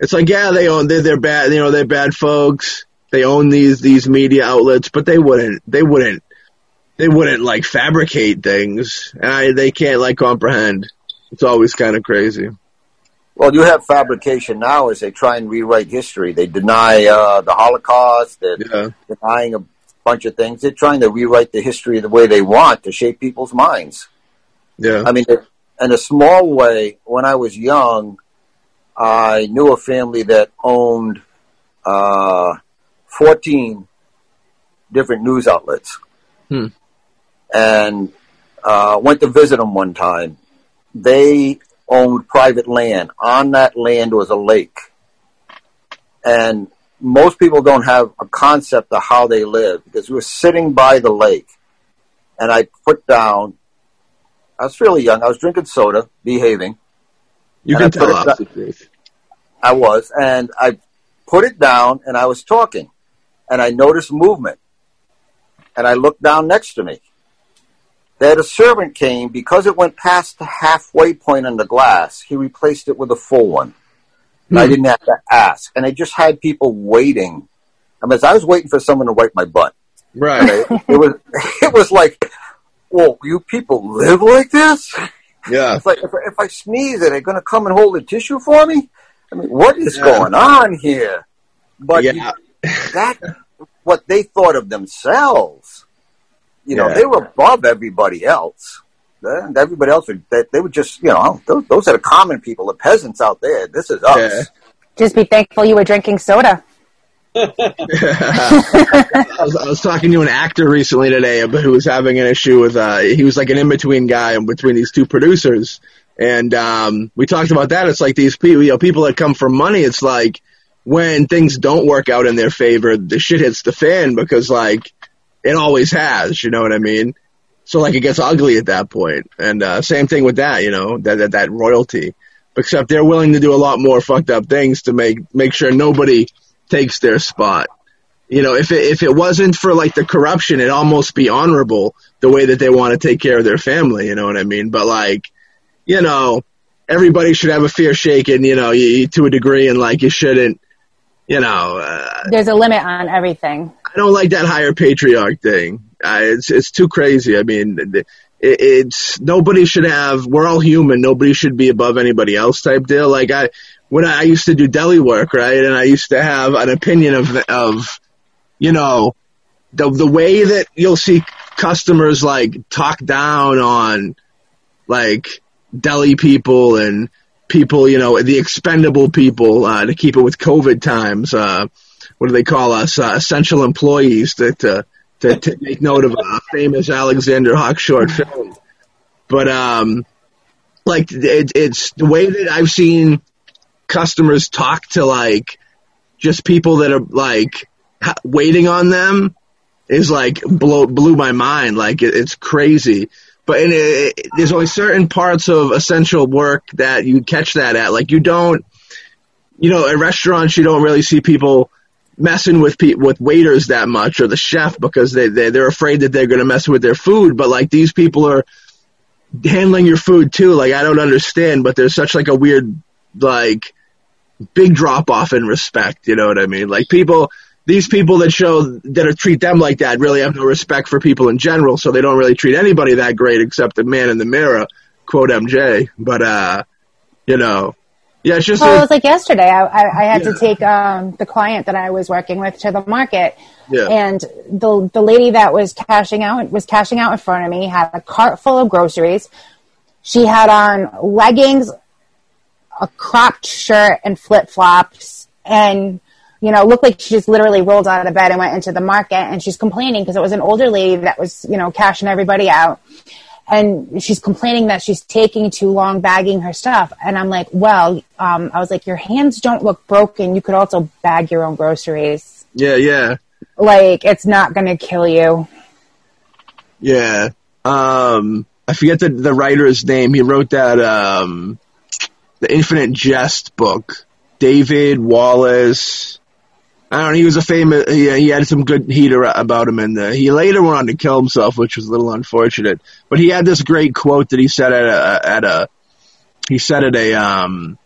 Speaker 1: it's like yeah they own they're, they're bad you know they're bad folks they own these these media outlets but they wouldn't they wouldn't they wouldn't like fabricate things and I, they can't like comprehend it's always kind of crazy
Speaker 4: Well, you have fabrication now as they try and rewrite history. They deny uh, the Holocaust. They're
Speaker 1: yeah
Speaker 4: denying a bunch of things. They're trying to rewrite the history the way they want to shape people's minds.
Speaker 1: yeah
Speaker 4: I mean, in a small way, when I was young, I knew a family that owned uh, 14 different news outlets.
Speaker 1: Hmm.
Speaker 4: And uh, went to visit them one time. They owned private land. On that land was a lake. And most people don't have a concept of how they live because we were sitting by the lake. And I put down I was fairly young. I was drinking soda, behaving.
Speaker 1: you
Speaker 4: And I
Speaker 1: can tell
Speaker 4: it
Speaker 1: us the truth
Speaker 4: I was, and I put it down, and I was talking, and I noticed movement, and I looked down next to me. That a servant came because it went past the halfway point on the glass. He replaced it with a full one. And I
Speaker 1: Hmm.
Speaker 4: didn't have to ask, and I just had people waiting. I mean, as I was waiting for someone to wipe my butt.
Speaker 1: right
Speaker 4: It was, it was like, "Whoa, you people live like this?"
Speaker 1: yeah
Speaker 4: It's like if, if I sneeze, are they going to come and hold the tissue for me? I mean, what is
Speaker 1: Yeah.
Speaker 4: going on here? But
Speaker 1: yeah
Speaker 4: you- that what they thought of themselves. You know,
Speaker 1: Yeah.
Speaker 4: they were above everybody else. And everybody else, would- they, they would just, you know, those, those are the common people, the peasants out there. This is us.
Speaker 1: Yeah.
Speaker 3: Just be thankful you were drinking soda.
Speaker 1: I, was, I was talking to an actor recently today who was having an issue with uh he was like an in between guy in between these two producers and um we talked about that it's like these people you know people that come for money it's like when things don't work out in their favor the shit hits the fan because like it always has you know what i mean so like it gets ugly at that point. and uh same thing with that you know that that, that royalty except they're willing to do a lot more fucked up things to make make sure nobody takes their spot you know, if it if it wasn't for like the corruption, it'd almost be honorable the way that they want to take care of their family. You know what I mean? But like, you know, everybody should have a fear shaken. you know, you, to a degree, and like you shouldn't. You know, uh,
Speaker 3: There's a limit on everything.
Speaker 1: I don't like that higher patriarch thing. Uh, it's it's too crazy. I mean, it, it's nobody should have. We're all human. Nobody should be above anybody else. Type deal. Like I when I used to do deli work, right, and I used to have an opinion of of you know the the way that you'll see customers like talk down on like deli people and people, you know, the expendable people uh, to keep it with COVID times. Uh, what do they call us? Uh, essential employees to, to to to make note of a famous Alexander Hawk short film. But um, like it, it's the way that I've seen customers talk to like just people that are like waiting on them is like blow blew my mind. Like it, it's crazy. But it, there's only certain parts of essential work that you catch that at. Like you don't, you know, at restaurants you don't really see people messing with pe- with waiters that much or the chef because they, they they're afraid that they're going to mess with their food. But like these people are handling your food too. Like I don't understand, but there's such like a weird like big drop off in respect. You know what I mean? Like people these people that show that are, treat them like that really have no respect for people in general, so they don't really treat anybody that great except the man in the mirror, quote MJ. But uh, you know, yeah, it's just
Speaker 3: Well,
Speaker 1: a-
Speaker 3: it was like yesterday. I, I, I had
Speaker 1: Yeah.
Speaker 3: to take um, the client that I was working with to the market,
Speaker 1: Yeah.
Speaker 3: and the the lady that was cashing out was cashing out in front of me had a cart full of groceries. She had on leggings, a cropped shirt, and flip flops, and you know, looked like she just literally rolled out of bed and went into the market. And she's complaining because it was an older lady that was, you know, cashing everybody out and she's complaining that she's taking too long bagging her stuff. And I'm like, well, um, I was like, your hands don't look broken. You could also bag your own groceries.
Speaker 1: yeah, yeah,
Speaker 3: Like, it's not going to kill you.
Speaker 1: yeah. Um, I forget the the writer's name. He wrote that um, the Infinite Jest book. David Wallace. I don't know. He was a famous. He, he had some good heat ar- about him, and he later went on to kill himself, which was a little unfortunate. But he had this great quote that he said at a at a he said at a um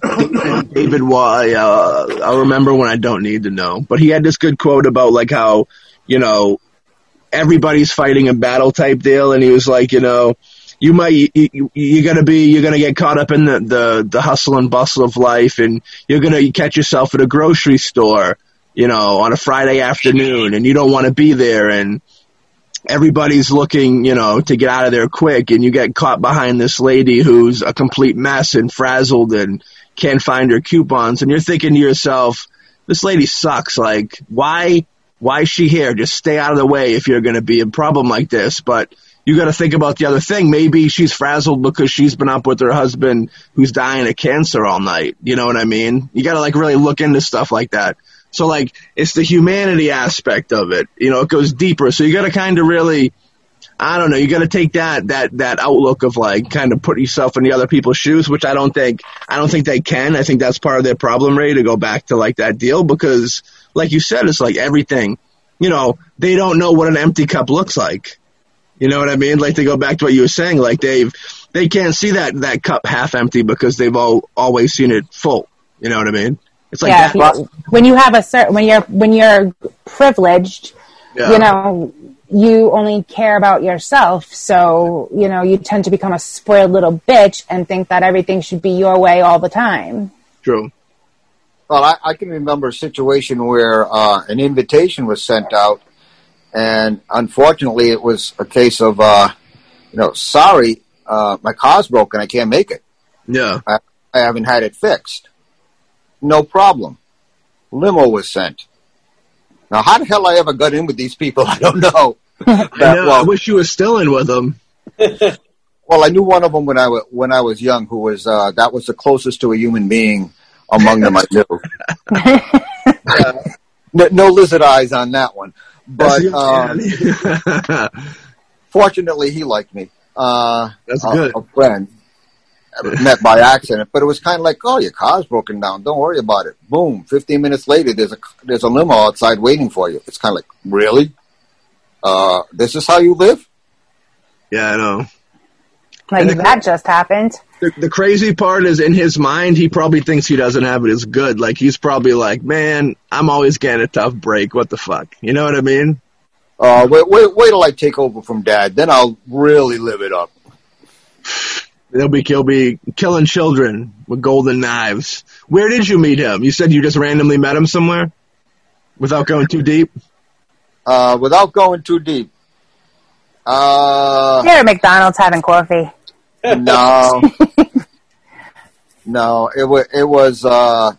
Speaker 1: David Wa- uh, I'll remember when I don't need to know. But he had this good quote about like how you know everybody's fighting a battle type deal, and he was like, you know, you might you, you, you're gonna be you're gonna get caught up in the, the the hustle and bustle of life, and you're gonna catch yourself at a grocery store, you know, on a Friday afternoon, and you don't want to be there, and everybody's looking, you know, to get out of there quick, and you get caught behind this lady who's a complete mess and frazzled and can't find her coupons, and you're thinking to yourself, this lady sucks. Like, why, why is she here? Just stay out of the way if you're going to be a problem like this. But you got to think about the other thing. Maybe she's frazzled because she's been up with her husband who's dying of cancer all night. You know what I mean? You got to like really look into stuff like that. So like, it's the humanity aspect of it. You know, it goes deeper. So you got to kind of really, I don't know. You got to take that that that outlook of like kind of put yourself in the other people's shoes, which I don't think I don't think they can. I think that's part of their problem, Ray, to go back to like that deal because, like you said, it's like everything. You know, they don't know what an empty cup looks like. You know what I mean? Like to go back to what you were saying, like they've they can't see that that cup half empty because they've all always seen it full. You know what I mean? It's like
Speaker 3: yeah.
Speaker 1: that.
Speaker 3: you- when you have a certain, when you're, when you're privileged,
Speaker 1: Yeah.
Speaker 3: you know, you only care about yourself. So, you know, you tend to become a spoiled little bitch and think that everything should be your way all the time.
Speaker 1: True.
Speaker 4: Well, I, I can remember a situation where uh, an invitation was sent out, and unfortunately, it was a case of, uh, you know, sorry, uh, my car's broken, I can't make it.
Speaker 1: Yeah.
Speaker 4: I, I haven't had it fixed. No problem. Limo was sent. Now, how the hell I ever got in with these people, I don't know.
Speaker 1: I know. I wish you were still in with them.
Speaker 4: well, I knew one of them when I was when I was young, who was uh, that was the closest to a human being among them I knew. no, no lizard eyes on that one, but
Speaker 1: That's
Speaker 4: um, fortunately, he liked me. Uh,
Speaker 1: That's
Speaker 4: a,
Speaker 1: good.
Speaker 4: A friend met by accident, but it was kind of like, oh, your car's broken down. Don't worry about it. Boom. Fifteen minutes later, there's a there's a limo outside waiting for you. It's kind of like, really? Uh, this is how you live?
Speaker 1: yeah, I know.
Speaker 3: Like that just happened.
Speaker 1: The, the crazy part is in his mind, he probably thinks he doesn't have it as good. Like he's probably like, man, I'm always getting a tough break. What the fuck? You know what I mean?
Speaker 4: Uh, wait, wait, wait till I take over from Dad, then I'll really live it up.
Speaker 1: He'll be he'll be killing children with golden knives. Where did you meet him? You said you just randomly met him somewhere, without going too deep.
Speaker 4: Uh, without going too deep. Uh,
Speaker 3: Here at McDonald's having coffee.
Speaker 4: No, no. It was it was uh,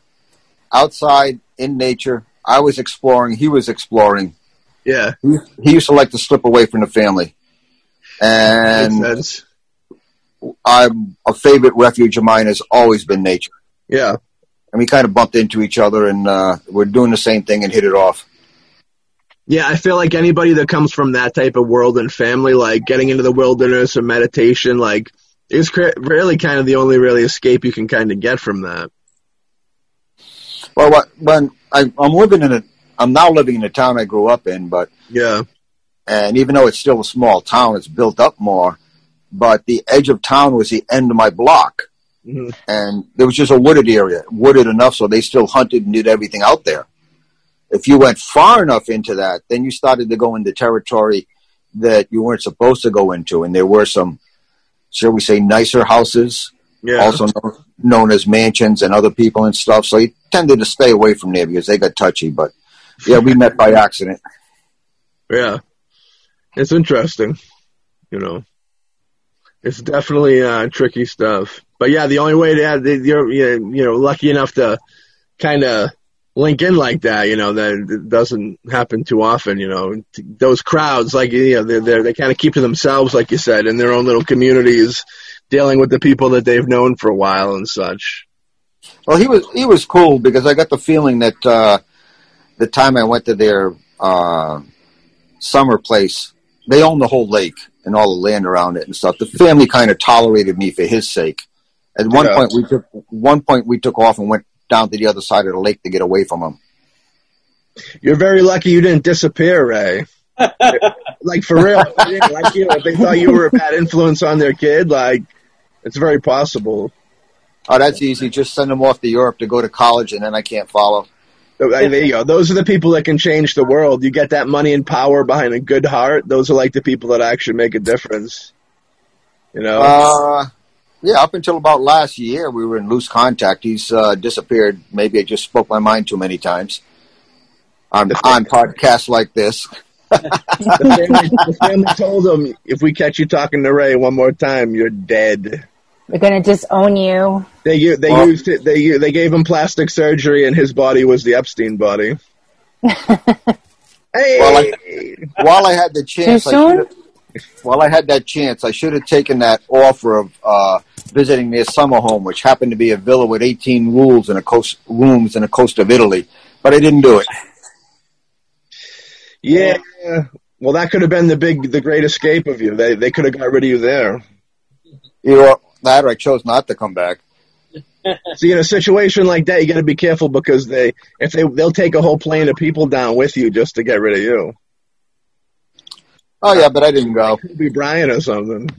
Speaker 4: outside in nature. I was exploring. He was exploring.
Speaker 1: Yeah,
Speaker 4: He, he used to like to slip away from the family, and. I'm a favorite refuge of mine has always been nature.
Speaker 1: Yeah,
Speaker 4: And we kind of bumped into each other, and uh, we're doing the same thing and hit it off.
Speaker 1: yeah. I feel like anybody that comes from that type of world and family, like getting into the wilderness or meditation, like is cra- really kind of the only really escape you can kind of get from that.
Speaker 4: Well, when I, I'm living in a, I'm now living in the town I grew up in, but
Speaker 1: Yeah,
Speaker 4: and even though it's still a small town, it's built up more. But the edge of town was the end of my block,
Speaker 1: Mhm.
Speaker 4: and there was just a wooded area, wooded enough so they still hunted and did everything out there. If you went far enough into that, then you started to go into territory that you weren't supposed to go into, and there were some, shall we say, nicer houses,
Speaker 1: yeah.
Speaker 4: also known, known as mansions, and other people and stuff. So he tended to stay away from there because they got touchy. But yeah, we met by accident.
Speaker 1: Yeah. It's interesting. You know. It's definitely uh, tricky stuff. But yeah, the only way to have, you're, you're, you know, lucky enough to kind of link in like that, you know, that doesn't happen too often, you know. Those crowds, like, you know, they're, they're, they kind of keep to themselves, like you said, in their own little communities, dealing with the people that they've known for a while and such.
Speaker 4: Well, he was he was cool because I got the feeling that uh, the time I went to their uh, summer place, they owned the whole lake and all the land around it and stuff. The family kind of tolerated me for his sake. At one
Speaker 1: Yeah.
Speaker 4: point, we took one point we took off and went down to the other side of the lake to get away from them.
Speaker 1: You're very lucky you didn't disappear, Ray. like for real, if they didn't like you, if they thought you were a bad influence on their kid, like it's very possible.
Speaker 4: Oh, that's easy. Just send them off to Europe to go to college, and then I can't follow.
Speaker 1: There you go. Those are the people that can change the world. You get that money and power behind a good heart. Those are like the people that actually make a difference. You know,
Speaker 4: Uh, yeah, up until about last year, we were in loose contact. He's uh, disappeared. Maybe I just spoke my mind too many times on on podcasts like this.
Speaker 1: the, family, the family told him, if we catch you talking to Ray one more time, you're dead.
Speaker 3: We're gonna disown you.
Speaker 1: They they
Speaker 4: Well-
Speaker 1: used it. They they gave him plastic surgery, and his body was the Epstein body. hey,
Speaker 4: Well, While I had the chance,
Speaker 3: Too
Speaker 4: I
Speaker 3: soon?
Speaker 4: should've- while I had that chance, I should have taken that offer of uh, visiting their summer home, which happened to be a villa with 18 rooms in a coast rooms in the coast of Italy. But I didn't do it.
Speaker 1: yeah. Well, that could have been the big, the great escape of you. They they could have got rid of you there.
Speaker 4: Either that, or I chose not to come back.
Speaker 1: See, in a situation like that, you got to be careful because they, if they, they'll take a whole plane of people down with you just to get rid of you.
Speaker 4: Oh yeah, but I didn't go.
Speaker 1: It could be Brian or something.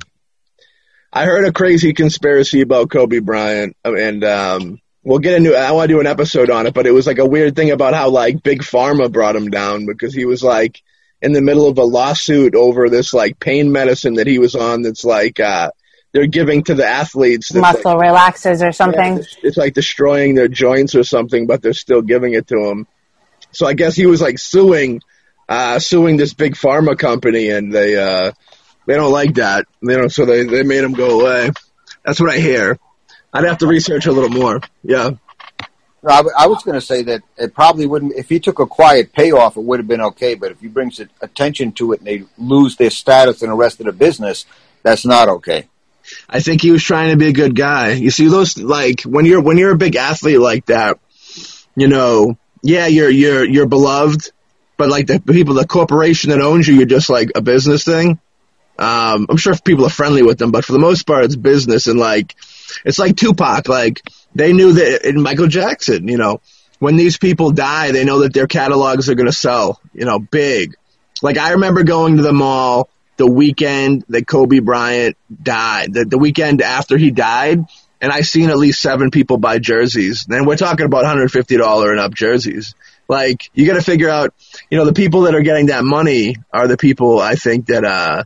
Speaker 1: I heard a crazy conspiracy about Kobe Bryant, and um, we'll get into. I want to do an episode on it, but it was like a weird thing about how like Big Pharma brought him down because he was like in the middle of a lawsuit over this like pain medicine that he was on. That's like uh, they're giving to the athletes. Like,
Speaker 3: Muscle relaxers or something.
Speaker 1: yeah, it's like destroying their joints or something, but they're still giving it to him. So I guess he was like suing, uh, suing this big pharma company, and they uh, they don't like that. They don't, so they they made him go away. That's what I hear. I'd have to research a little more. Yeah,
Speaker 4: No, I, w- I was going to say that it probably wouldn't. If he took a quiet payoff, it would have been okay. But if he brings attention to it and they lose their status and the rest of the business, that's not okay.
Speaker 1: I think he was trying to be a good guy. You see, those like when you're when you're a big athlete like that, you know, yeah, you're you're you're beloved, but like the people, the corporation that owns you, you're just like a business thing. Um, I'm sure people are friendly with them, but for the most part, it's business. And like, it's like Tupac. Like they knew that, and Michael Jackson. You know, when these people die, they know that their catalogs are going to sell. You know, big. Like I remember going to the mall the weekend that Kobe Bryant died, the, the weekend after he died, and I seen at least seven people buy jerseys. And we're talking about $150 and up jerseys. Like you got to figure out, you know, the people that are getting that money are the people I think that uh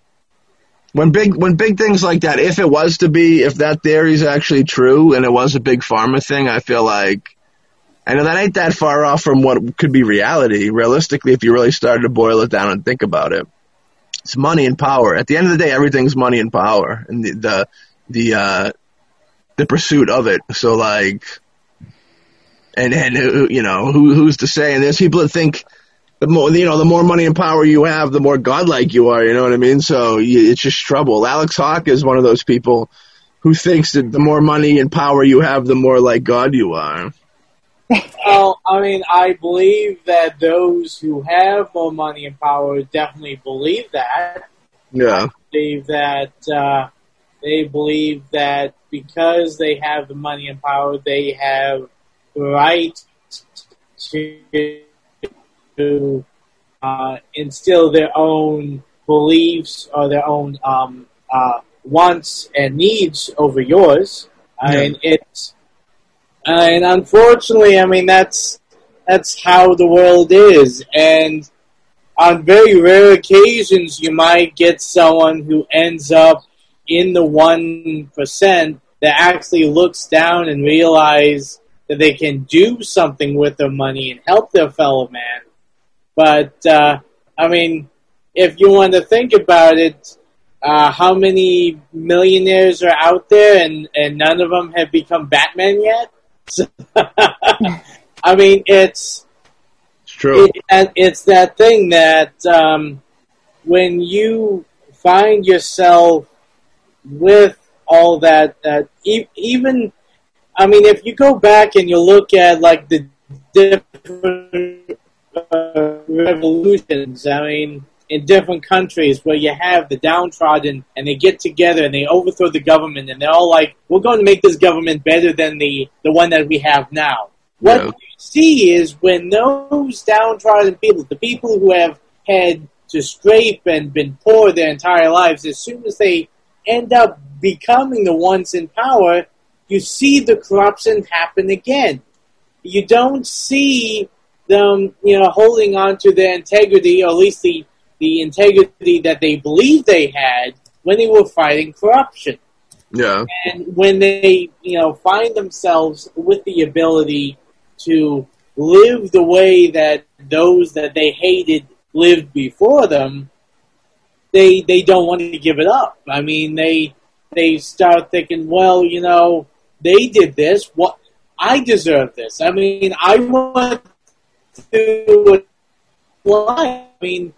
Speaker 1: when big when big things like that, if it was to be, if that theory is actually true and it was a big pharma thing, I feel like I know that ain't that far off from what could be reality. Realistically, if you really started to boil it down and think about it, it's money and power. At the end of the day, everything's money and power, and the the the, uh, the pursuit of it. So like, and and you know who who's to say? And there's people that think the more you know, the more money and power you have, the more godlike you are. You know what I mean? So you, it's just trouble. Alex Hawk is one of those people who thinks that the more money and power you have, the more like God you are.
Speaker 2: Well, I mean, I believe that those who have more money and power definitely believe that.
Speaker 1: Yeah,
Speaker 2: Believe that uh, they believe that because they have the money and power, they have the right to, to uh, instill their own beliefs or their own um, uh, wants and needs over yours. And it's and unfortunately, I mean that's that's how the world is. And on very rare occasions, you might get someone who ends up in the one percent that actually looks down and realize that they can do something with their money and help their fellow man. But uh, I mean, if you want to think about it, uh, how many millionaires are out there, and and none of them have become Batman yet? I mean, it's
Speaker 1: it's true.
Speaker 2: it, and it's that thing that um, when you find yourself with all that, that e- even, I mean, if you go back and you look at like the different uh, revolutions, I mean, in different countries where you have the downtrodden and they get together and they overthrow the government and they're all like, we're going to make this government better than the, the one that we have now. What
Speaker 1: Yeah.
Speaker 2: you see is when those downtrodden people, the people who have had to scrape and been poor their entire lives, as soon as they end up becoming the ones in power, you see the corruption happen again. You don't see them, you know, holding on to their integrity, or at least the, the integrity that they believed they had when they were fighting corruption
Speaker 1: Yeah,
Speaker 2: and when they you know find themselves with the ability to live the way that those that they hated lived before them they they don't want to give it up. I mean they they start thinking well you know they did this. What i deserve this. I mean i went a life i mean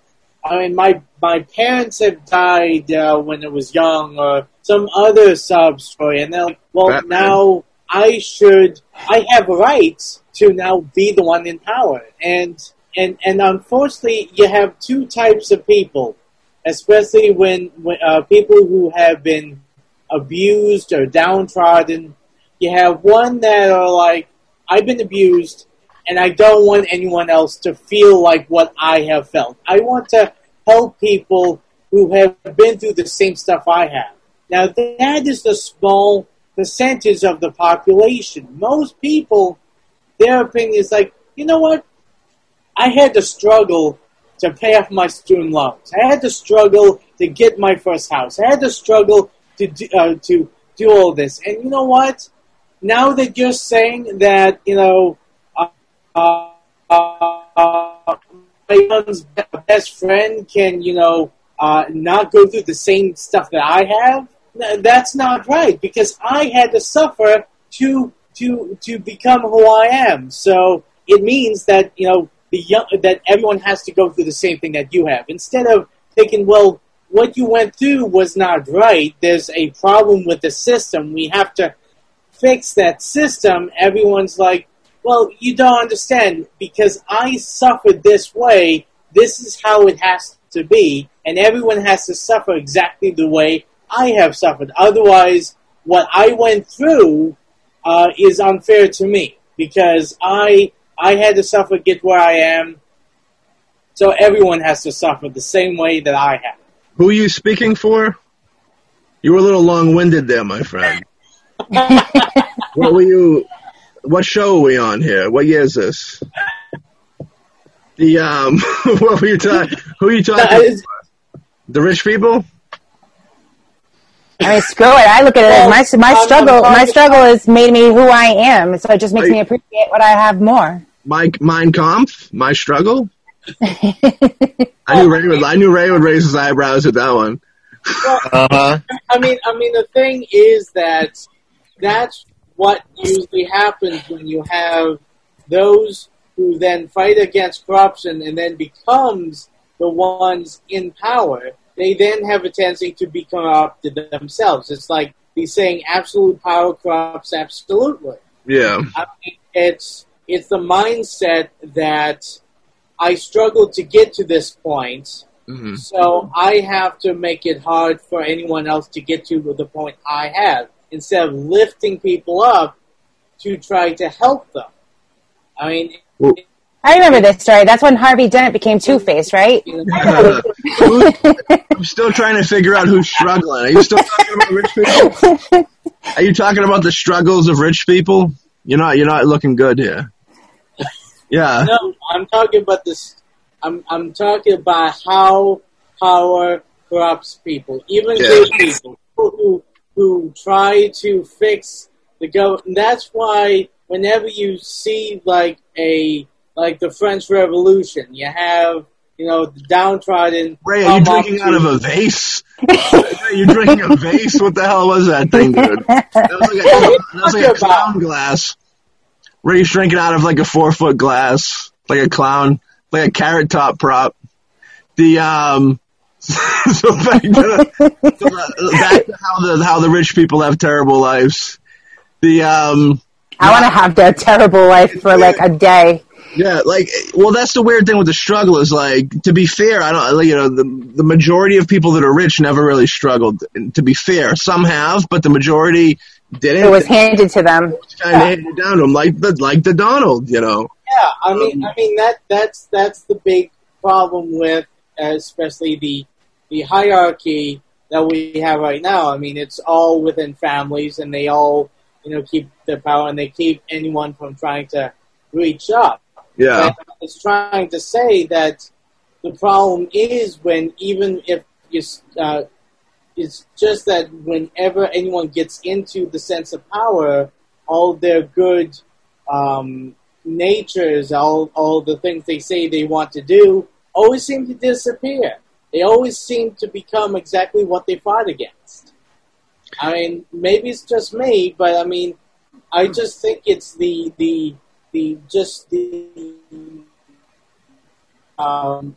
Speaker 2: I mean, my my parents have died uh, when I was young, or some other sob story, and they're like, "Well,
Speaker 1: Batman.
Speaker 2: now I should, I have rights to now be the one in power." And and and unfortunately, you have two types of people, especially when, when uh, people who have been abused or downtrodden. You have one that are like, "I've been abused." And I don't want anyone else to feel like what I have felt. I want to help people who have been through the same stuff I have. Now, that is the small percentage of the population. Most people, their opinion is like, you know what? I had to struggle to pay off my student loans. I had to struggle to get my first house. I had to struggle to do, uh, to do all this. And you know what? Now that you're saying that, you know, uh, uh, best friend can, you know, uh, not go through the same stuff that I have. That's not right because I had to suffer to to to become who I am. So it means that you know the young, that everyone has to go through the same thing that you have. Instead of thinking, well, what you went through was not right. There's a problem with the system. We have to fix that system. Everyone's like, well, you don't understand because I suffered this way. This is how it has to be, and everyone has to suffer exactly the way I have suffered. Otherwise, what I went through uh, is unfair to me because I I had to suffer to get where I am. So everyone has to suffer the same way that I have.
Speaker 1: who are you speaking for? You were a little long-winded there, my friend. what were you? What show are we on here? What year is this? The um, what were you talking? Who are you talking?
Speaker 2: it's-
Speaker 1: the rich people?
Speaker 3: I mean, screw it. I look at it as my my
Speaker 2: I'm- I'm
Speaker 3: struggle. my struggle has made me who I am, so it just makes
Speaker 1: Right.
Speaker 3: me appreciate what I have more.
Speaker 1: My Mein Kampf? My struggle? I knew Ray would. I knew Ray would raise his eyebrows at that one.
Speaker 4: Uh huh.
Speaker 2: I mean, I mean, the thing is that that's what usually happens when you have those who then fight against corruption and then becomes the ones in power. They then have a tendency to be corrupted themselves. It's like he's saying, "Absolute power corrupts absolutely."
Speaker 1: Yeah.
Speaker 2: I mean, it's it's the mindset that I struggled to get to this point.
Speaker 1: hmm
Speaker 2: So I have to make it hard for anyone else to get to the point I have instead of lifting people up to try to help them. I mean,
Speaker 1: Well-
Speaker 3: I remember this story. That's when Harvey Dent became Two Face, right?
Speaker 2: you
Speaker 1: I'm still trying to figure out who's struggling. Are you still talking about rich people? Are you talking about the struggles of rich people? You're not. You're not looking good here. Yeah.
Speaker 2: no, I'm talking about this. I'm I'm talking about how power corrupts people, even
Speaker 1: Yeah.
Speaker 2: good people people who who try to fix the government. That's why whenever you see like a like the French Revolution, you have you know the downtrodden.
Speaker 1: Ray, are you drinking out of a vase? Ray, you drinking a vase? What the hell was that thing, dude? That was like a, that was like a clown glass. Ray's drinking out of like a four foot glass, like a clown, like a carrot top prop. The um. so back to, the, so back to how the how the rich people have terrible lives. The um.
Speaker 3: I want to have that terrible life for like a day.
Speaker 1: Yeah, like, well, that's the weird thing with the struggle is like, to be fair, I don't, you know, the the majority of people that are rich never really struggled. To be fair, some have, but the majority didn't.
Speaker 3: It was handed to them.
Speaker 1: kind of handed down to them, like the like the Donald, you know.
Speaker 2: Yeah, I mean, I mean that that's that's the big problem with, uh, especially the the hierarchy that we have right now. I mean, it's all within families, and they all you know keep their power, and they keep anyone from trying to reach up.
Speaker 1: Yeah,
Speaker 2: And I was trying to say that the problem is when even if you, uh, it's just that whenever anyone gets into the sense of power, all their good um, natures, all all the things they say they want to do, always seem to disappear. They always seem to become exactly what they fought against. I mean, maybe it's just me, but I mean, I just think it's the the the just the um,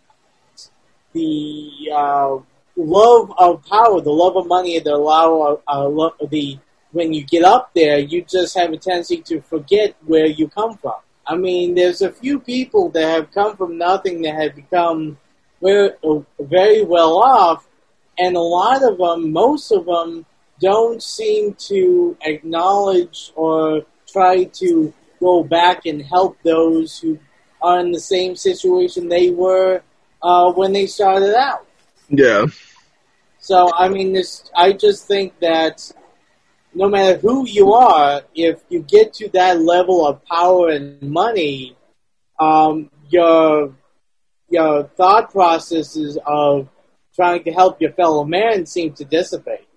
Speaker 2: the uh, love of power, the love of money, the love of uh, the when you get up there, you just have a tendency to forget where you come from. I mean, there's a few people that have come from nothing that have become very, very well off, and a lot of them, most of them, don't seem to acknowledge or try to go back and help those who are in the same situation they were uh, when they started out.
Speaker 1: yeah,
Speaker 2: So, I mean, this, I just think that no matter who you are, if you get to that level of power and money, um, your your thought processes of trying to help your fellow man seem to dissipate.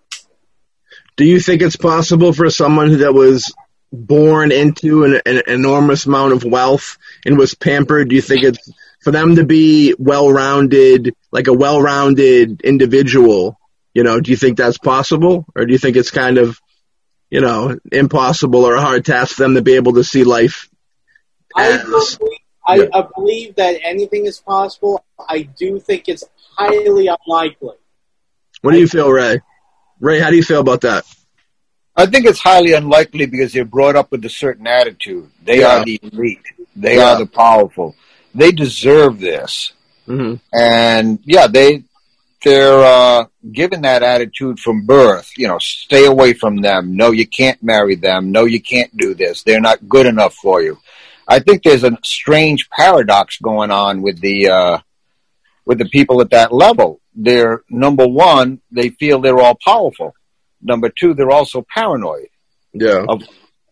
Speaker 1: Do you think it's possible for someone that was born into an, an enormous amount of wealth and was pampered? Do you think it's for them to be well-rounded, like a well-rounded individual? You know, do you think that's possible, or do you think it's kind of, you know, impossible or a hard task for them to be able to see life?
Speaker 2: I, believe, I,
Speaker 1: yeah.
Speaker 2: I believe that anything is possible. I do think it's highly unlikely.
Speaker 1: What do you feel, Ray? Ray, how do you feel about that?
Speaker 4: I think it's highly unlikely because they're brought up with a certain attitude. They
Speaker 1: Yeah.
Speaker 4: are the elite. They
Speaker 1: Yeah.
Speaker 4: are the powerful. They deserve this.
Speaker 1: hmm
Speaker 4: And yeah, they they're uh, given that attitude from birth. You know, stay away from them. No, you can't marry them. No, you can't do this. They're not good enough for you. I think there's a strange paradox going on with the uh, with the people at that level. They're number one, they feel they're all powerful. Number two, they're also paranoid
Speaker 1: Yeah.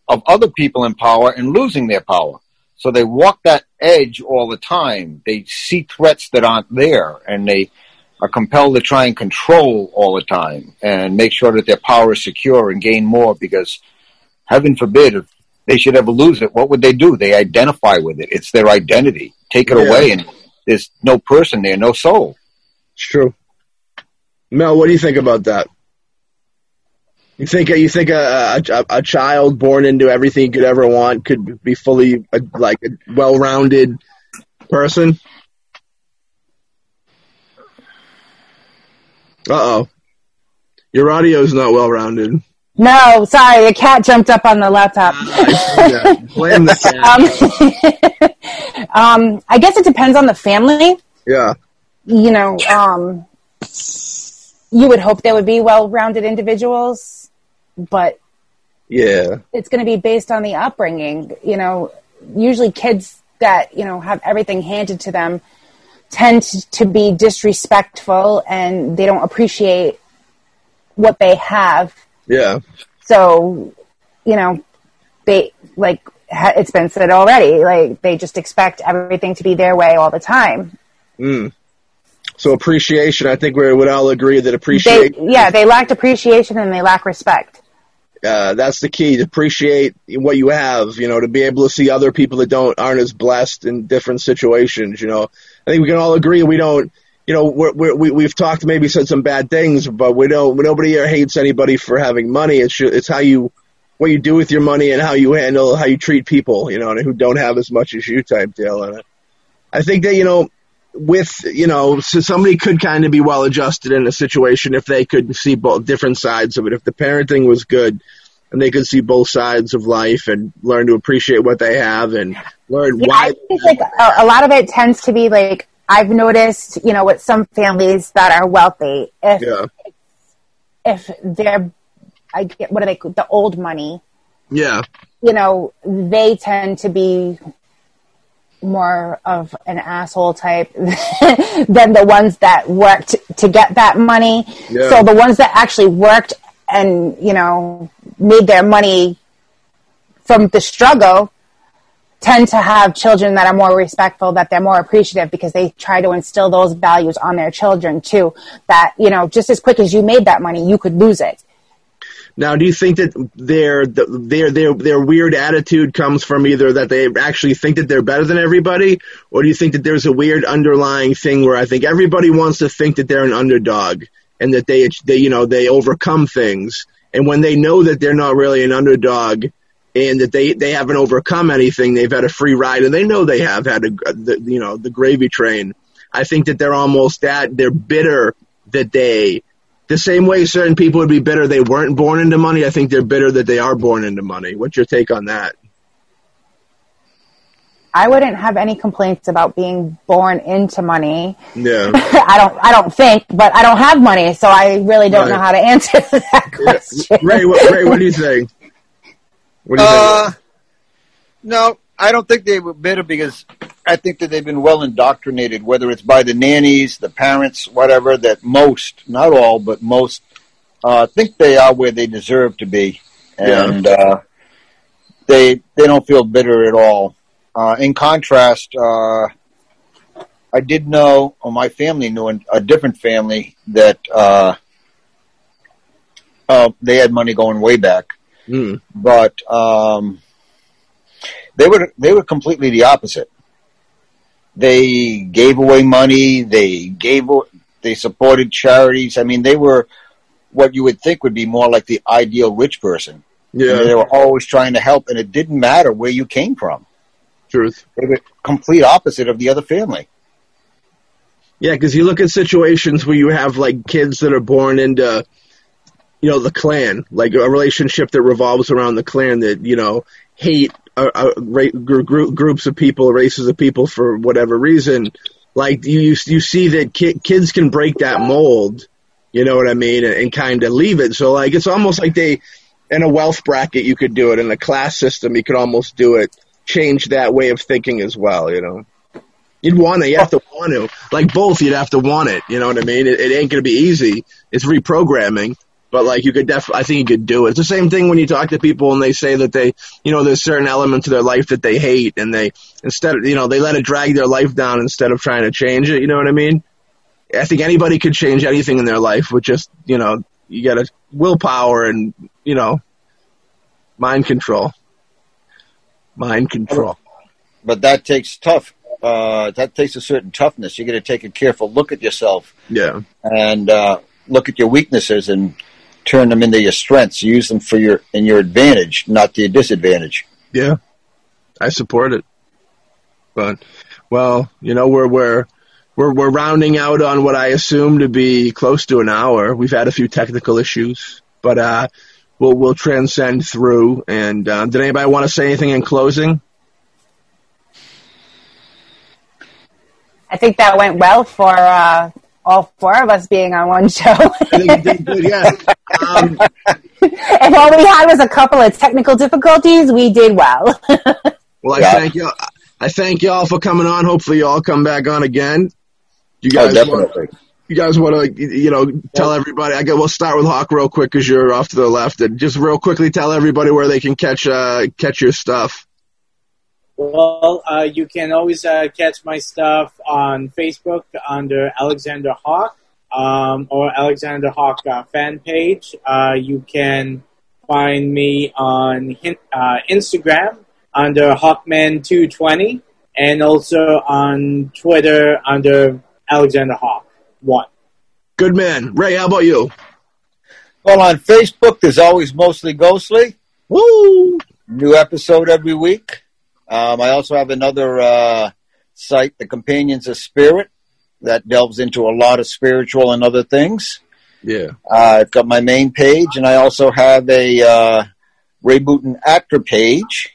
Speaker 4: of other people in power and losing their power. So they walk that edge all the time. They see threats that aren't there and they are compelled to try and control all the time and make sure that their power is secure and gain more because heaven forbid if they should ever lose it, what would they do? They identify with it. It's their identity. Take it
Speaker 1: Yeah.
Speaker 4: away and there's no person there, no soul.
Speaker 1: It's true. Mel, what do you think about that? You think you think a, a, a child born into everything you could ever want could be fully uh, like a well-rounded person? Uh oh, your audio's not well-rounded.
Speaker 3: No, sorry, a cat jumped up on the laptop.
Speaker 1: Yeah, blame the cat.
Speaker 3: um, um, I guess it depends on the family.
Speaker 1: Yeah,
Speaker 3: You know, um, you would hope they would be well-rounded individuals, but
Speaker 1: yeah,
Speaker 3: it's going to be based on the upbringing. You know, usually kids that you know have everything handed to them tend to be disrespectful and they don't appreciate what they have.
Speaker 1: yeah,
Speaker 3: So, you know, they like it's been said already. Like they just expect everything to be their way all the time.
Speaker 1: mm. So appreciation. I think we would all agree that
Speaker 3: They,
Speaker 1: appreciation.
Speaker 3: yeah, they lacked appreciation and they lack respect.
Speaker 1: uh, that's the key to appreciate what you have you know to be able to see other people that don't aren't as blessed in different situations you know i think we can all agree we don't you know we're, we're, we we've talked maybe said some bad things but we don't nobody here hates anybody for having money. It's it's how you what you do with your money and how you handle how you treat people you know who don't have as much as you type deal and i think that you know with you know so somebody could kind of be well adjusted in a situation if they could see both different sides of it. If the parenting was good and they could see both sides of life and learn to appreciate what they have and learn
Speaker 3: Yeah,
Speaker 1: why
Speaker 3: I think like a, a lot of it tends to be like I've noticed, you know, with some families that are wealthy, if
Speaker 1: yeah
Speaker 3: if they're, I get what do they the old money,
Speaker 1: yeah
Speaker 3: you know, they tend to be more of an asshole type than the ones that worked to get that money.
Speaker 1: Yeah.
Speaker 3: So the ones that actually worked and, you know, made their money from the struggle tend to have children that are more respectful, that they're more appreciative because they try to instill those values on their children too. That, you know, just as quick as you made that money, you could lose it.
Speaker 1: Now, do you think that their their their their weird attitude comes from either that they actually think that they're better than everybody, or do you think that there's a weird underlying thing where I think everybody wants to think that they're an underdog and that they they you know they overcome things, and when they know that they're not really an underdog and that they they haven't overcome anything, they've had a free ride, and they know they have had a the, you know the gravy train. I think that they're almost that they're bitter that they the same way certain people would be bitter they weren't born into money, I think they're bitter that they are born into money. What's your take on that?
Speaker 3: I wouldn't have any complaints about being born into money.
Speaker 1: Yeah.
Speaker 3: I don't I don't think, but I don't have money, so I really don't know how to answer that question.
Speaker 1: Ray, what, Ray, what do you think? What do you
Speaker 4: Uh,
Speaker 1: think?
Speaker 4: no, I don't think they were bitter because I think that they've been well indoctrinated, whether it's by the nannies, the parents, whatever, that most, not all, but most, uh, think they are where they deserve to be. And, uh, they, they don't feel bitter at all. Uh, in contrast, uh, I did know, or my family knew a different family that, uh, uh, they had money going way back
Speaker 1: Hmm.
Speaker 4: but um, they were they were completely the opposite. They gave away money. They gave they supported charities. I mean, they were what you would think would be more like the ideal rich person.
Speaker 1: Yeah,
Speaker 4: They were always trying to help, and it didn't matter where you came from.
Speaker 1: Truth.
Speaker 4: They were complete opposite of the other family.
Speaker 1: Yeah, because you look at situations where you have like kids that are born into, you know, the Klan, like a relationship that revolves around the Klan that you know hate uh, uh, ra- gr- groups of people, races of people for whatever reason. Like you, you, you see that ki- kids can break that mold. You know what I mean, and, and kind of leave it. So like it's almost like they, in a wealth bracket, you could do it. In a class system, you could almost do it. Change that way of thinking as well. You know. You'd want to. You have to want to. Like both, you'd have to want it. You know what I mean? It, it ain't to be easy. It's reprogramming, but like you could definitely, I think you could do it. It's the same thing when you talk to people and they say that they, you know, there's certain elements of their life that they hate and they, instead of, you know, they let it drag their life down instead of trying to change it. You know what I mean? I think anybody could change anything in their life with just, you know, you got to willpower and, you know, mind control. Mind control.
Speaker 4: But that takes tough. Uh, that takes a certain toughness. You got to take a careful look at yourself
Speaker 1: Yeah.
Speaker 4: and uh, look at your weaknesses and turn them into your strengths. Use them for your in your advantage, not to your disadvantage.
Speaker 1: Yeah, I support it. But well, you know, we're we're we're we're rounding out on what I assume to be close to an hour. We've had a few technical issues, but uh, we'll we'll transcend through. And uh, did anybody want to say anything in closing?
Speaker 3: I think that went well for uh, all four of us being on one show.
Speaker 1: I think you did. Yeah. Um,
Speaker 3: if all we had was a couple of technical difficulties, we did well.
Speaker 1: well, I
Speaker 4: Yeah.
Speaker 1: thank you. I thank y'all for coming on. Hopefully, y'all come back on again. You
Speaker 4: Oh,
Speaker 1: guys, want,
Speaker 4: definitely.
Speaker 1: You guys want to, you know, tell everybody. I guess We'll start with Hawk real quick because you're off to the left, and just real quickly tell everybody where they can catch uh, catch your stuff.
Speaker 2: Well, uh, you can always uh, catch my stuff on Facebook under Alexander Hawk um, or Alexander Hawk uh, fan page. Uh, you can find me on uh, Instagram under Hawkman220 and also on Twitter under Alexander Hawk 1.
Speaker 1: Good man, Ray. How about you?
Speaker 4: Well, on Facebook, there's always mostly ghostly.
Speaker 1: Woo!
Speaker 4: New episode every week. Um, I also have another uh, site, The Companions of Spirit, that delves into a lot of spiritual and other things.
Speaker 1: Yeah.
Speaker 4: Uh, I've got my main page, and I also have a uh, Ray Booton actor page.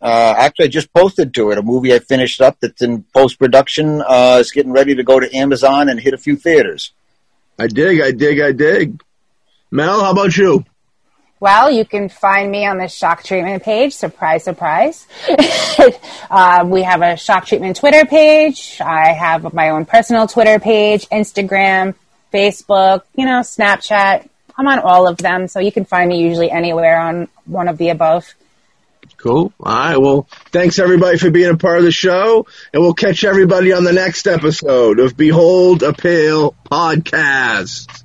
Speaker 4: Uh, actually, I just posted to it a movie I finished up that's in post production. Uh, is getting ready to go to Amazon and hit a few theaters.
Speaker 1: I dig. I dig. I dig. Mel, how about you?
Speaker 3: Well, you can find me on the shock treatment page. Surprise, surprise. uh, we have a shock treatment Twitter page. I have my own personal Twitter page, Instagram, Facebook, you know, Snapchat. I'm on all of them, so you can find me usually anywhere on one of the above.
Speaker 1: Cool. All right. Well, thanks everybody for being a part of the show, and we'll catch everybody on the next episode of Behold a Pale podcast.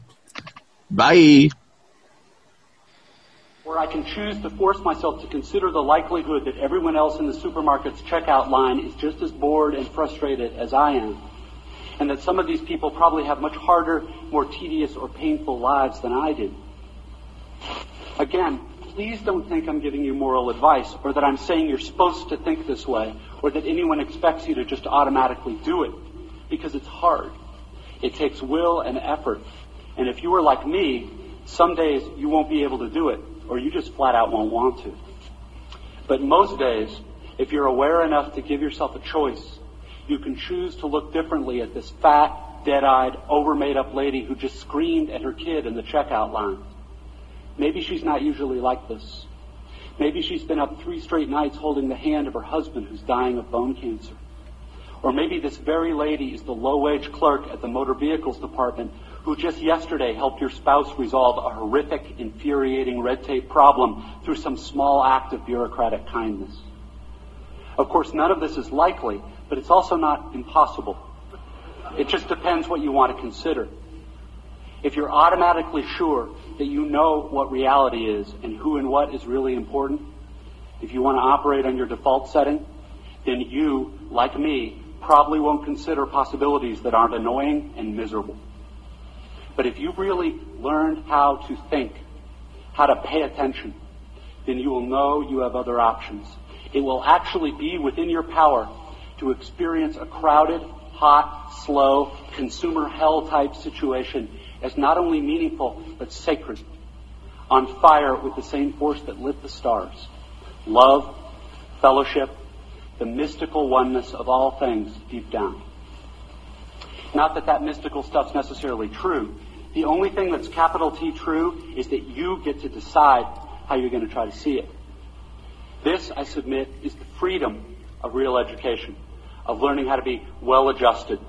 Speaker 1: Bye.
Speaker 6: where I can choose to force myself to consider the likelihood that everyone else in the supermarket's checkout line is just as bored and frustrated as I am, and that some of these people probably have much harder, more tedious, or painful lives than I do. Again, please don't think I'm giving you moral advice, or that I'm saying you're supposed to think this way, or that anyone expects you to just automatically do it, because it's hard. It takes will and effort. And if you are like me, some days you won't be able to do it, or you just flat out won't want to. But most days, if you're aware enough to give yourself a choice, you can choose to look differently at this fat, dead-eyed, over-made up lady who just screamed at her kid in the checkout line. Maybe she's not usually like this. Maybe she's been up three straight nights holding the hand of her husband who's dying of bone cancer. Or maybe this very lady is the low-wage clerk at the motor vehicles department who just yesterday helped your spouse resolve a horrific, infuriating red tape problem through some small act of bureaucratic kindness. Of course, none of this is likely, but it's also not impossible. It just depends what you want to consider. If you're automatically sure that you know what reality is and who and what is really important, if you want to operate on your default setting, then you, like me, probably won't consider possibilities that aren't annoying and miserable. But if you've really learned how to think, how to pay attention, then you will know you have other options. It will actually be within your power to experience a crowded, hot, slow, consumer hell type situation as not only meaningful, but sacred. On fire with the same force that lit the stars. Love, fellowship, the mystical oneness of all things deep down. Not that that mystical stuff's necessarily true. The only thing that's capital T true is that you get to decide how you're going to try to see it. This, I submit, is the freedom of real education, of learning how to be well adjusted,